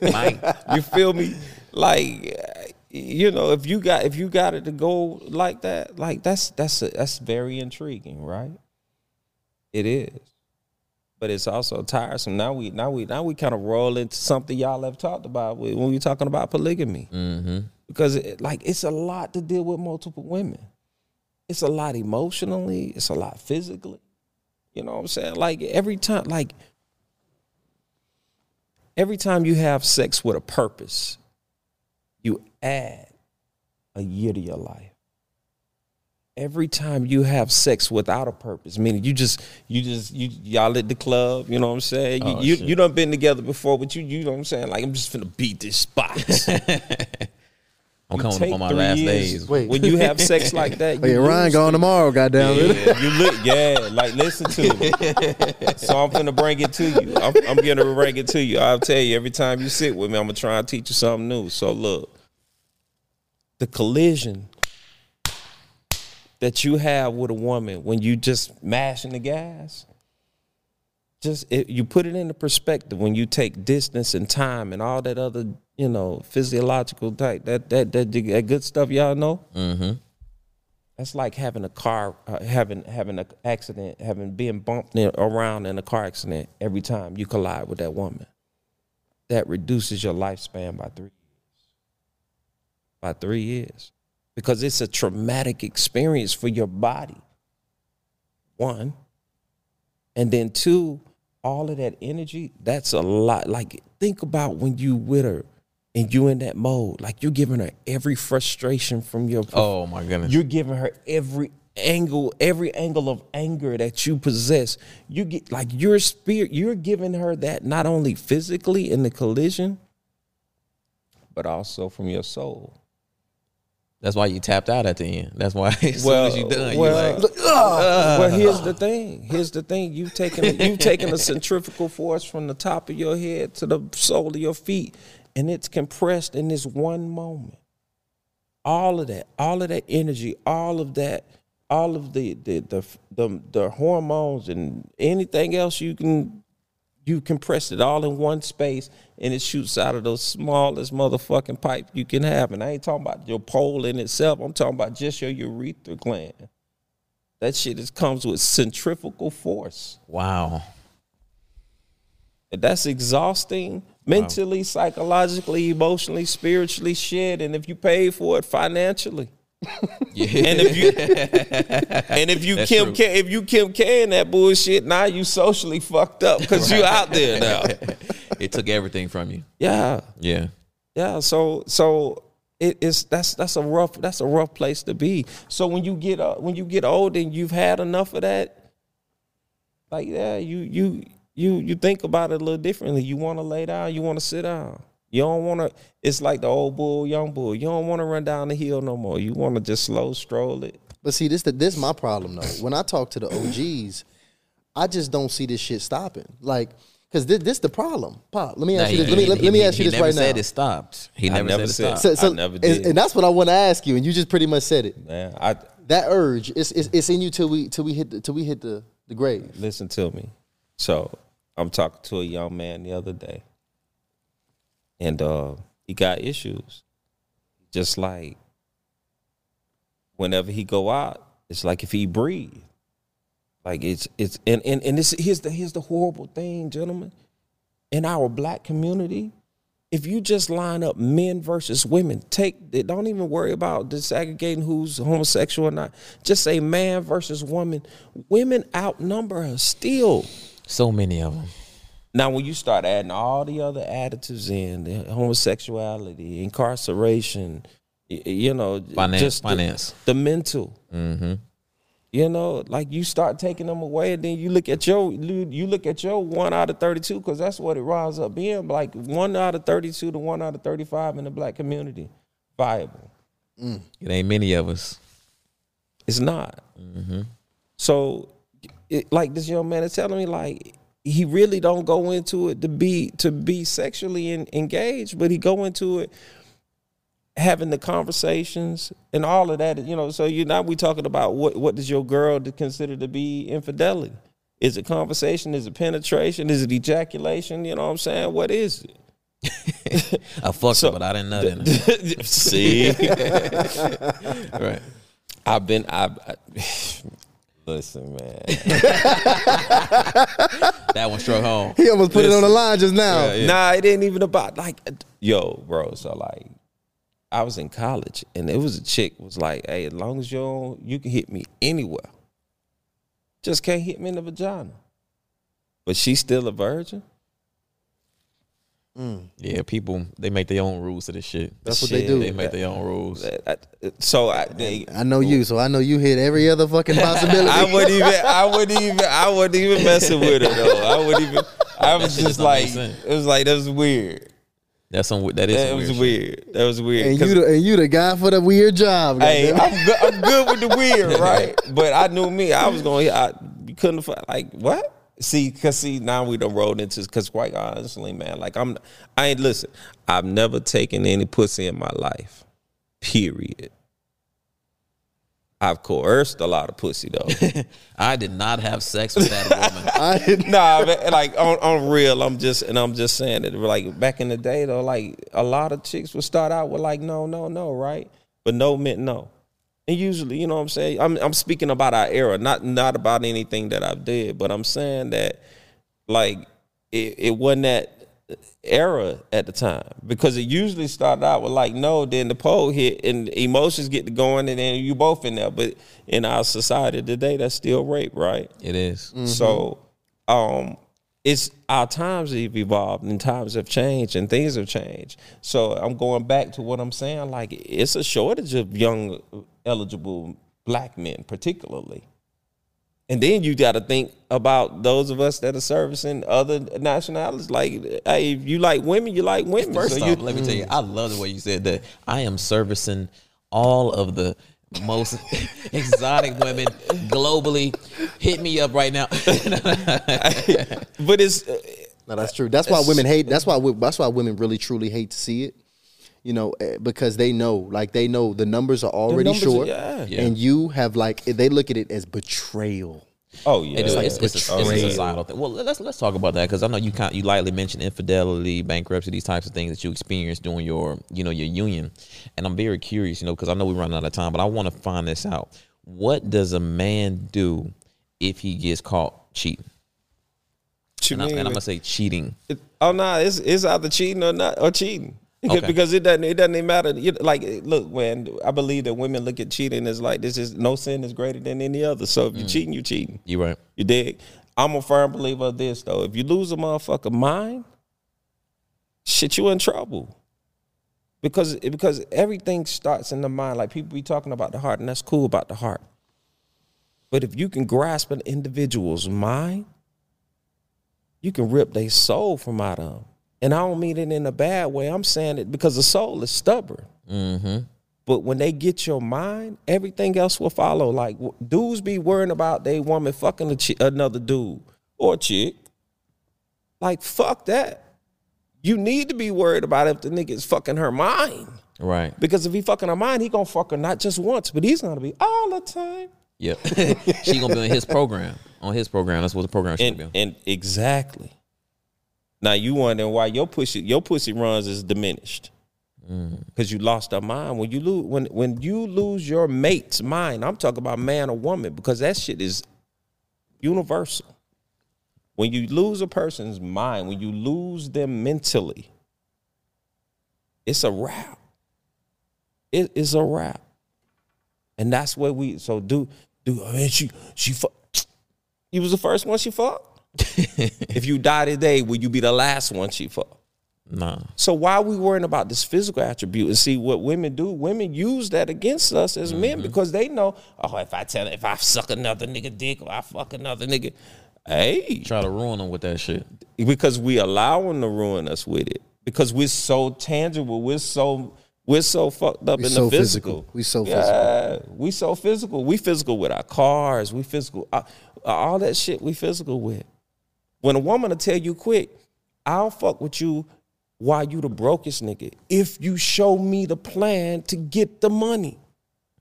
Mike, You feel me? Like you know, if you got if you got it to go like that, like that's that's that's very intriguing, right? It is, but it's also tiresome. Now we now we now we kind of roll into something y'all have talked about when we were talking about polygamy, mm-hmm. because it, like it's a lot to deal with multiple women. It's a lot emotionally. It's a lot physically. You know what I'm saying? Like every time, like every time you have sex with a purpose, you add a year to your life. Every time you have sex without a purpose, meaning you just you just you y'all at the club, you know what I'm saying? You Oh, you, shit. you done been together before, but you you know what I'm saying? Like I'm just finna beat this spot. I'm You coming up on my last years- days. Wait. When you have sex like that, Oh, yeah, you Ryan lose gone the- tomorrow. Goddamn it. yeah, you look, yeah, like listen to me. So I'm finna bring it to you. I'm, I'm gonna bring it to you. I'll tell you every time you sit with me, I'm gonna try and teach you something new. So look, the collision that you have with a woman when you just mashing the gas, just it, you put it into perspective when you take distance and time and all that other you know physiological type that that that, that good stuff y'all know. Mm-hmm. That's like having a car, uh, having having an accident, having being bumped in, around in a car accident every time you collide with that woman. That reduces your lifespan by three years. By three years, because it's a traumatic experience for your body. One, and then two, all of that energy. That's a lot. Like think about when you with her and you in that mode. Like you're giving her every frustration from your Oh my goodness. you're giving her every angle, every angle of anger that you possess. You get like your spirit, you're giving her that not only physically in the collision, but also from your soul. That's why you tapped out at the end. That's why as soon as you done, well, like, ah! Ah. well, here's the thing. Here's the thing. You've taken you've taken a centrifugal force from the top of your head to the sole of your feet, and it's compressed in this one moment. All of that, all of that energy, all of that, all of the the the the, the hormones and anything else you can you compress it all in one space and it shoots out of the smallest motherfucking pipe you can have. And I ain't talking about your pole in itself. I'm talking about just your urethra gland. That shit is, comes with centrifugal force. wow. And that's exhausting mentally, psychologically, emotionally, spiritually, shit. And if you pay for it financially. Yeah. And if you and if you That's Kim. K, if you Kim K in that bullshit, now you socially fucked up because you out there now. it took everything from you. Yeah. Yeah. Yeah, so so it is that's that's a rough that's a rough place to be. So when you get uh, when you get old and you've had enough of that, like yeah, you you you you think about it a little differently. You want to lay down, you want to sit down. You don't want to. It's like the old bull, young bull. You don't want to run down the hill no more. You want to just slow stroll it. But see, this the, this my problem though. When I talk to the OGs, I just don't see this shit stopping. Like, cause this, this the problem. Pop, let me ask Nah, you he- this. Let me, he- let, let me he- ask you he this never right said now. it stopped. He never, never said it said- stopped. So, so I never and- did. and that's what I want to ask you, and you just pretty much said it. Man, I That urge, it's, it's, it's in you till we till we hit the, till we hit the, the grave. listen to me. So I'm talking to a young man the other day, and uh, he got issues. Just like whenever he go out, it's like if he breathe, like it's it's and and and this here's the here's the horrible thing, gentlemen. in our black community, if you just line up men versus women, take don't even worry about disaggregating who's homosexual or not. Just say man versus woman. Women outnumber us still. So many of them. Now, when you start adding all the other additives in, the homosexuality, incarceration, you know, Finance- just the- finance. the, mental, mm-hmm. you know, like you start taking them away, and then you look at your you you look at your one out of thirty two because that's what it rises up being like one out of thirty two to one out of thirty five in the black community viable. Mm. It ain't many of us. It's not. Mm-hmm. So, it, like this young man is telling me, like he really don't go into it to be to be sexually en- engaged, but he go into it having the conversations and all of that. You know, so you now we talking about what what does your girl consider to be infidelity? Is it conversation? Is it penetration? Is it ejaculation? You know what I'm saying? What is it? I fucked So- but I didn't in her. See. right. I've been I, I listen, man. That one struck home. He almost put it on the line just now. Nah, it ain't even about like uh, yo, bro. So like I was in college and it was a chick was like, hey, as long as you don't, you can hit me anywhere. Just can't hit me in the vagina. But she's still a virgin? Mm. Yeah, people they make their own rules to this shit. That's what they do. They make their own rules. I- I- so I they, I know you, so I know you hit every other fucking possibility. I wouldn't even I wouldn't even I wouldn't even messing with it though. I wouldn't even I was just like it was like that was weird. That's some that is That some was weird. shit. weird. That was weird. and 'Cause- you, the, and you the guy for the weird job. Hey. I'm good. I'm good with the weird, right? But I knew me. I was going. To I you couldn't find like what? See, cause see now we don't roll into because quite honestly, man, like I'm. I ain't listen. I've never taken any pussy in my life. Period. I've coerced a lot of pussy though. I did not have sex with that woman. I didn't- nah, man, like on, on real, I'm just and I'm just saying it. Like back in the day though, like a lot of chicks would start out with like no, no, no, right? But no meant no. And usually, you know what I'm saying? I'm I'm speaking about our era, not not about anything that I've did, but I'm saying that like it, it wasn't that era at the time because it usually started out with like no, then the pole hit and emotions get to going and then you both in there. But in our society today, that's still rape, right? It is. So um it's our times have evolved and times have changed and things have changed. So I'm going back to what I'm saying. Like it's a shortage of young eligible black men, particularly. And then you got to think about those of us that are servicing other nationalities. Like, hey, if you like women, you like women. First so off, you, let me tell you, I love the way you said that. I am servicing all of the most exotic women globally. Hit me up right now. but it's No, that's true. That's why women hate. That's why. we- That's why women really truly hate to see it. You know, eh, because they know, like they know, the numbers are already numbers are- short, yeah. Yeah. and you have like they look at it as betrayal. oh yeah, It is. like it's, it's, a, it's a societal thing. Well, let's let's talk about that because I know you kind you lightly mentioned infidelity, bankruptcy, these types of things that you experienced during your you know your union, and I'm very curious, you know, because I know we're running out of time, but I want to find this out. What does a man do if he gets caught cheating? What you And, I, and I'm gonna say cheating. It- oh no, it's it's either cheating or not or cheating. Okay. because it doesn't it doesn't even matter. You- Like look, man, I believe that women look at cheating as like this is no sin is greater than any other. So if you're mm. cheating, you're cheating. You right? You dig? I'm a firm believer of this though. If you lose a motherfucker mind, shit, you in trouble. Because because everything starts in the mind. Like people be talking about the heart, and that's cool about the heart. But if you can grasp an individual's mind, you can rip their soul from out of them. And I don't mean it in a bad way. I'm saying it because the soul is stubborn. Mm-hmm. But when they get your mind, everything else will follow. Like dudes be worrying about they woman fucking a chi- another dude or chick. Like fuck that. You need to be worried about if the nigga is fucking her mind. Right. Because if he fucking her mind, he gonna fuck her not just once, but he's gonna be all the time. Yep. she gonna be on his program. On his program. That's what the program should And be. and exactly. Now you wondering why your pussy your pussy runs is diminished. Mm. Because you lost her mind. When you lose when when you lose your mate's mind, I'm talking about man or woman, because that shit is universal. When you lose a person's mind, when you lose them mentally, it's a wrap. It is a wrap. And that's what we so do do I mean she she fuck you was the first one she fucked. if you die today, will you be the last one she fucked? Nah. So why are we worrying about this physical attribute and see what women do? Women use that against us as men because they know, oh, if I tell if I suck another nigga dick or I fuck another nigga, hey, Try to ruin them with that shit. because we allow them to ruin us with it because we're so tangible, we're so we're so fucked up We in so the physical. physical. We so yeah, we so physical. We physical with our cars. We physical. uh, all that shit. We physical with. When a woman will tell you quick, I'll fuck with you while you the brokest nigga if you show me the plan to get the money.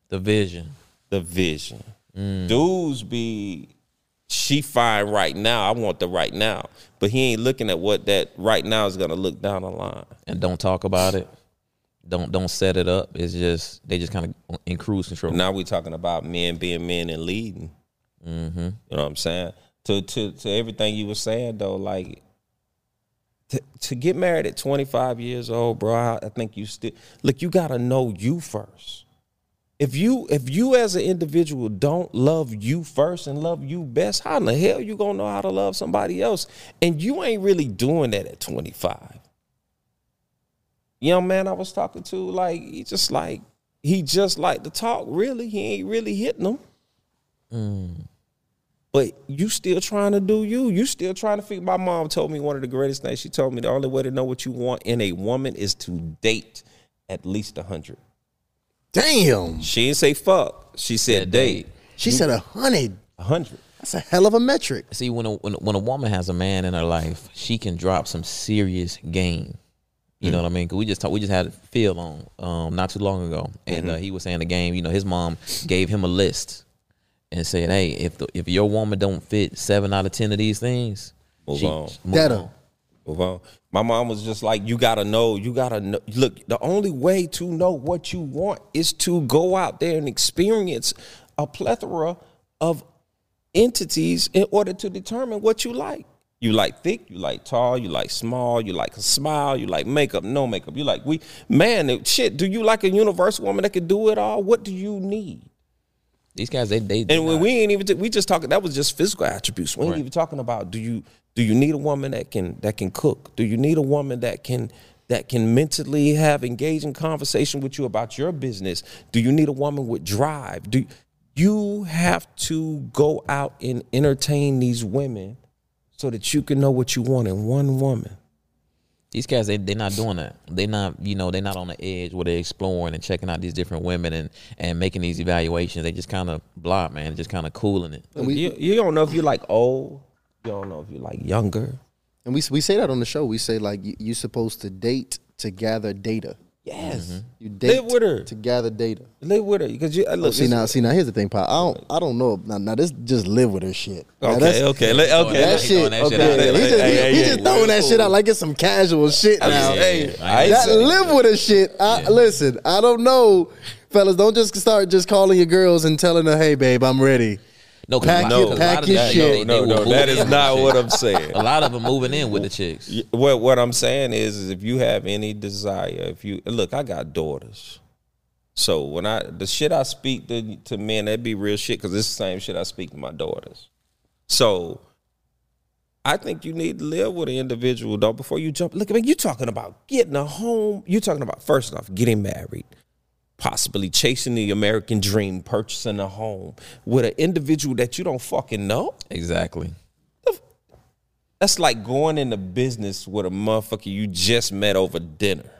The vision. The vision. Dudes be she fine right now. I want the right now. But he ain't looking at what that right now is gonna look down the line. And don't talk about it. Don't don't set it up. It's just they just kind of in cruise control. Now we talking about men being men and leading. Mm-hmm. You know what I'm saying? To to to everything you were saying though, like to, to get married at 25 years old, bro, I, I think you still look. You gotta know you first. If you if you as an individual don't love you first and love you best, how in the hell you gonna know how to love somebody else? And you ain't really doing that at 25. Young man I was talking to, like he just like he just like to talk. Really, he ain't really hitting them. Mm. But you still trying to do you. You still trying to figure. My mom told me one of the greatest things. She told me the only way to know what you want in a woman is to date at least a hundred. Damn. She didn't say fuck. She said Said date She said a hundred. a hundred. That's a hell of a metric. See, when a, when a- when a woman has a man in her life, she can drop some serious game. You know what I mean? 'Cause we just talk, we just had Phil on um, not too long ago, and uh, he was saying the game. You know, his mom gave him a list and said, "Hey, if the, if your woman don't fit seven out of ten of these things, Move she- on. move That on." Move on. My mom was just like, you gotta know, you gotta know. Look, the only way to know what you want is to go out there and experience a plethora of entities in order to determine what you like. You like thick, you like tall, you like small, you like a smile, you like makeup, no makeup. You like we man, shit. Do you like a universal woman that can do it all? What do you need? These guys, they they And when we ain't even we just talking that was just physical attributes. We ain't Right. even talking about do you do you need a woman that can that can cook? Do you need a woman that can that can mentally have engaging conversation with you about your business? Do you need a woman with drive? Do you have to go out and entertain these women so that you can know what you want in one woman? These guys, they they're not doing that. They're not, you know, they're not on the edge where they're exploring and checking out these different women and and making these evaluations. They just kind of blah, man, They just kind of cooling it. And you, you don't know if you're like old. You don't know if you're like younger. And we we say that on the show. We say like you're supposed to date to gather data. Yes, mm-hmm. You date Live with her. to gather data. live with her because you look. Oh, see now, see now. Here's the thing, Pop. I don't, I don't know. Now, now this just live with her shit. Now, Okay, okay, let- okay. That He shit. that okay, shit out there. he just, Hey, he, hey, he hey, just hey, throwing that cool. shit out like it's some casual shit now. Hey, I I that said- live with her shit. I, Listen, I don't know, fellas. Don't just start just calling your girls and telling her, "Hey, babe, I'm ready." No, 'cause Pack a lot- your- pack your guys, shit. they- they no, will no, move that in is with not what. I'm saying. A lot of them moving in with the chicks. What what I'm saying is, is if you have any desire, if you look, I got daughters. So when I the shit I speak to to men, that be real shit because it's the same shit I speak to my daughters. So I think you need to live with an individual though before you jump. Look, I mean, you're talking about getting a home. You're talking about first off getting married, possibly chasing the American dream, purchasing a home with an individual that you don't fucking know. Exactly. That's like going into business with a motherfucker you just met over dinner.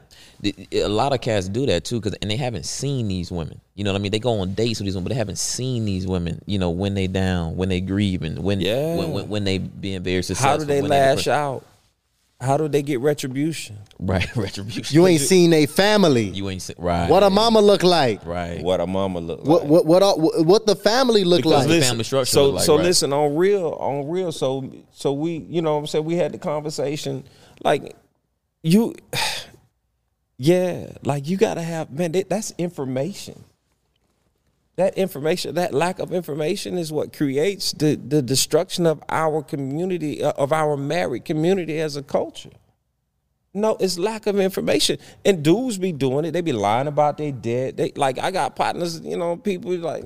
A lot of cats do that too, cause and they haven't seen these women. You know what I mean? They go on dates with these women, but they haven't seen these women. You know when they down, when they grieving, when Yeah. when, when, when they being very successful. How do they lash out? How do they get retribution? Right, retribution. You ain't seen a family. you ain't seen right. what a mama look like. right. What a mama look What like. what what all- what the family look Because like. the family structure So look like, so right. listen on real on real. So so we you know what I'm saying we had the conversation like you yeah like you gotta have man that, that's information. That information, that lack of information, is what creates the the destruction of our community, uh, of our married community as a culture. No, it's lack of information. And dudes be doing it. They be lying about they dead. They like I got partners, you know, people like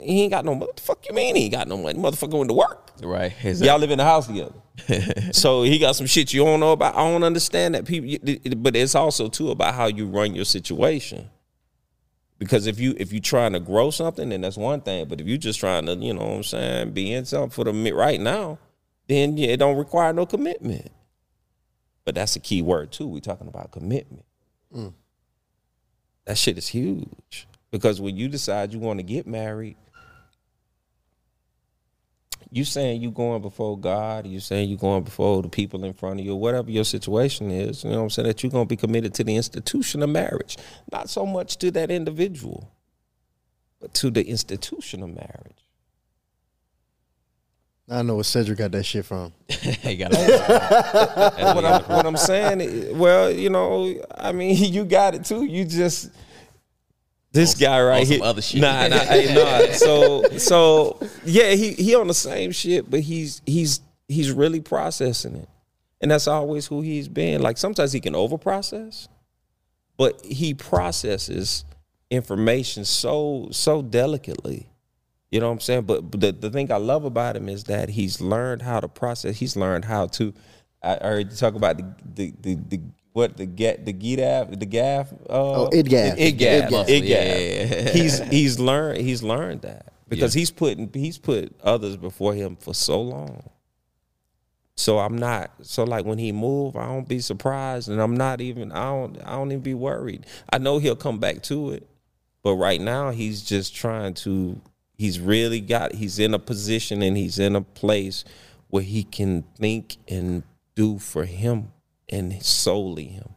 he ain't got no what the fuck you mean he ain't got no money. Motherfucker went to work. Right. Y'all live in the house together. so he got some shit you don't know about. I don't understand that people but it's also too about how you run your situation. Because if you if you trying to grow something, then that's one thing. But if you just trying to, you know what I'm saying, be in something for the right now, then yeah, it don't require no commitment. But that's a key word too. we talking about commitment. Mm. That shit is huge. Because when you decide you want to get married, you saying you going before God, you saying you going before the people in front of you, whatever your situation is, you know what I'm saying, that you're gonna be committed to the institution of marriage. Not so much to that individual, but to the institution of marriage. I know where Cedric got that shit from. he got what, I'm, what I'm saying, is- well, you know, I mean, you got it too. You just this guy right here. other shit. Nah, nah, hey, nah. So, so yeah, he he on the same shit, but he's he's he's really processing it, and that's always who he's been. Like sometimes he can over process, but he processes information so so delicately. You know what I'm saying? But, the, the thing I love about him is that he's learned how to process. He's learned how to. I I heard you talk about the the the, the what the get the GDAF the GAF. Uh, Oh, IDGAF. IDGAF. IDGAF. IDGAF. Yeah. He's he's learned he's learned that because he's putting he's put others before him for so long. So I'm not so like when he move, I don't be surprised, and I'm not even I don't I don't even be worried. I know he'll come back to it, but right now he's just trying to. He's really got. He's in a position and he's in a place where he can think and do for him and solely him.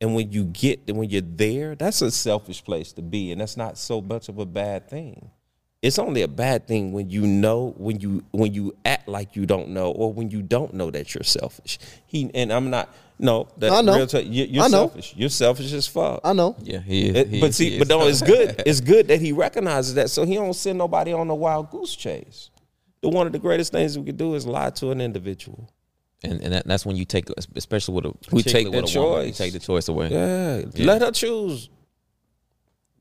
And when you get when you're there, that's a selfish place to be, and that's not so much of a bad thing. It's only a bad thing when you know when you when you act like you don't know, or when you don't know that you're selfish. He and I'm not. No, that I know. real talk, you, you're I know. selfish. You're selfish as fuck. I know. Yeah, he is. It- he but is, see, he but is. no, it's good. It's good that he recognizes that, so he don't send nobody on a wild goose chase. The one of the greatest things we could do is lie to an individual. And, and that, that's when you take, especially with a We take the a woman, you choice. take the choice away. Yeah, let her choose.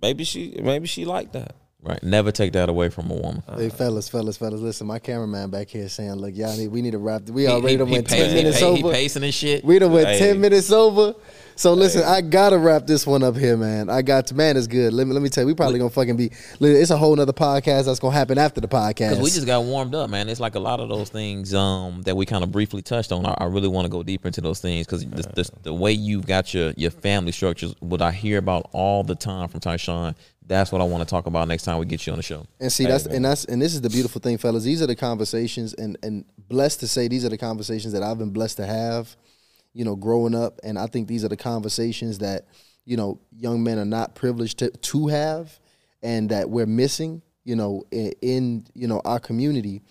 Maybe she, maybe she like that. Right. Never take that away from a woman. Hey fellas, fellas, fellas, listen, my cameraman back here saying, look, y'all need we need to wrap we already he, done he, went pace- ten he, minutes pa- he over. pacing and shit. We done went Hey. ten minutes over. So listen, I gotta wrap this one up here, man. I got to man, it's good. Let me let me tell you, we probably gonna fucking be. It's a whole nother podcast that's gonna happen after the podcast. Because we just got warmed up, man. It's like a lot of those things um, that we kind of briefly touched on. I, I really want to go deeper into those things because the, the, the way you've got your, your family structures, what I hear about all the time from Tyshawn, that's what I want to talk about next time we get you on the show. And see, that's and that's and this is the beautiful thing, fellas. These are the conversations, and and blessed to say these are the conversations that I've been blessed to have, you know, growing up. And I think these are the conversations that you know young men are not privileged to to have, and that we're missing, you know, in, in you know our community.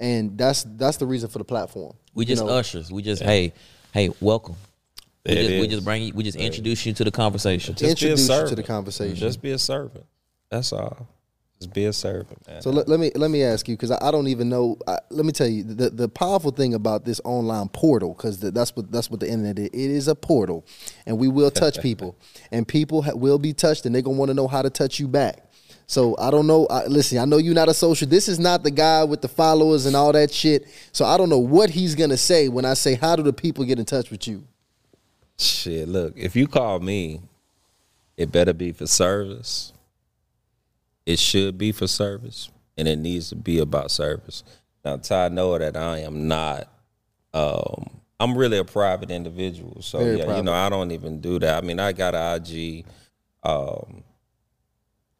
And that's that's the reason for the platform. We You just know, ushers. We just hey, hey, welcome. We just, we just bring you. We just introduce you to the conversation. Just be a Introduce you to the conversation. Just be a servant. That's all. Just be a servant, man. So let, let me let me ask you because I, I don't even know. I, let me tell you the the powerful thing about this online portal because that's what that's what the internet is. It is a portal, and we will touch people, and people ha- will be touched, and they're gonna want to know how to touch you back. So I don't know. I, listen, I know you're not a social. This is not the guy with the followers and all that shit. So I don't know what he's gonna say when I say, "How do the people get in touch with you?" Shit, look, if you call me, it better be for service. It should be for service, and it needs to be about service. Now, Ty, know that I am not. Um, I'm really a private individual, so Very yeah, private. you know, I don't even do that. I mean, I got an IG. Um,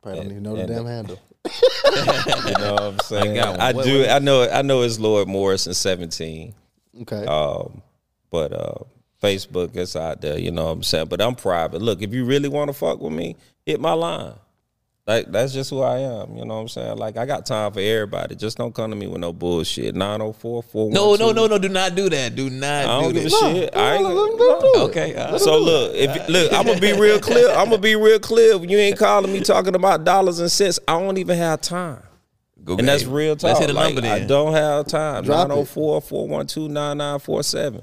Probably don't even know the damn handle. you know what I'm saying? got. I, What- do. what- I know. I know it's Lord Morrison 17. Okay. Um, but uh, Facebook is out there, you know what I'm saying? But I'm private. Look, if you really want to fuck with me, hit my line. Like that's just who I am. You know what I'm saying? Like I got time for everybody. Just don't come to me with no bullshit. 904 No, no, no, no. Do not do that. Do not I don't do give a that. shit. I ain't Let 'em gonna. Okay. all right. Uh, so look, if look, I'm gonna be real clear. I'm gonna be real clear. You ain't calling me talking about dollars and cents, I don't even have time. Go And that's ahead. real talk. Let's hit a Like, number I don't have time. Drop 904 412 9947.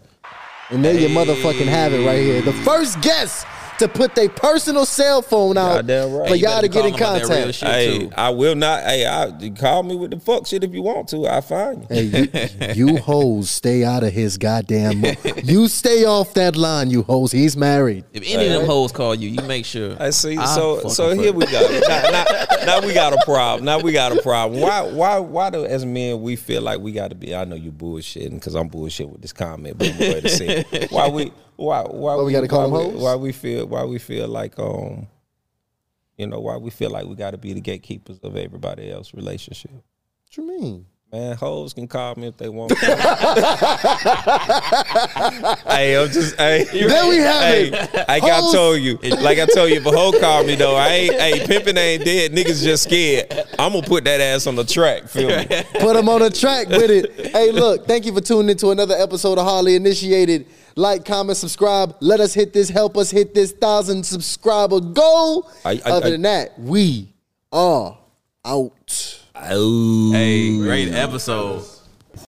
And there you motherfucking have it right here. The first guest to put their personal cell phone out Goddamn right. for Hey, you y'all better to get in call 'em about that real contact. shit. Hey, too. I will not. Hey, I, call me with the fuck shit if you want to. I find you. Hey, you, you hoes, stay out of his goddamn. Mo- you stay off that line, you hoes. He's married. If any of them hoes call you, you make sure. I see. I so so fuck. here we go. Now, now, now we got a problem. Now we got a problem. Why why why do as men we feel like we got to be? I know you bullshitting because I'm bullshit with this comment, but I'm going to say why we why why we gotta call why them we, hoes? why we feel why we feel like um you know why we feel like we got to be the gatekeepers of everybody else's relationship. What you mean? Man, hoes can call me if they want. hey, I'm just hey. There we have hey, it. Like I Hoes- told you, like I told you, if a hoe called me though, I ain't. Hey, pimping ain't dead. Niggas just scared. I'm gonna put that ass on the track. Feel me? Put him on the track with it. Hey, look, thank you for tuning into another episode of Hardly Initiated. Like, comment, subscribe. Let us hit this, help us hit this thousand subscriber goal. I- I- Other I- than that, we are out. Oh. Hey, great episode.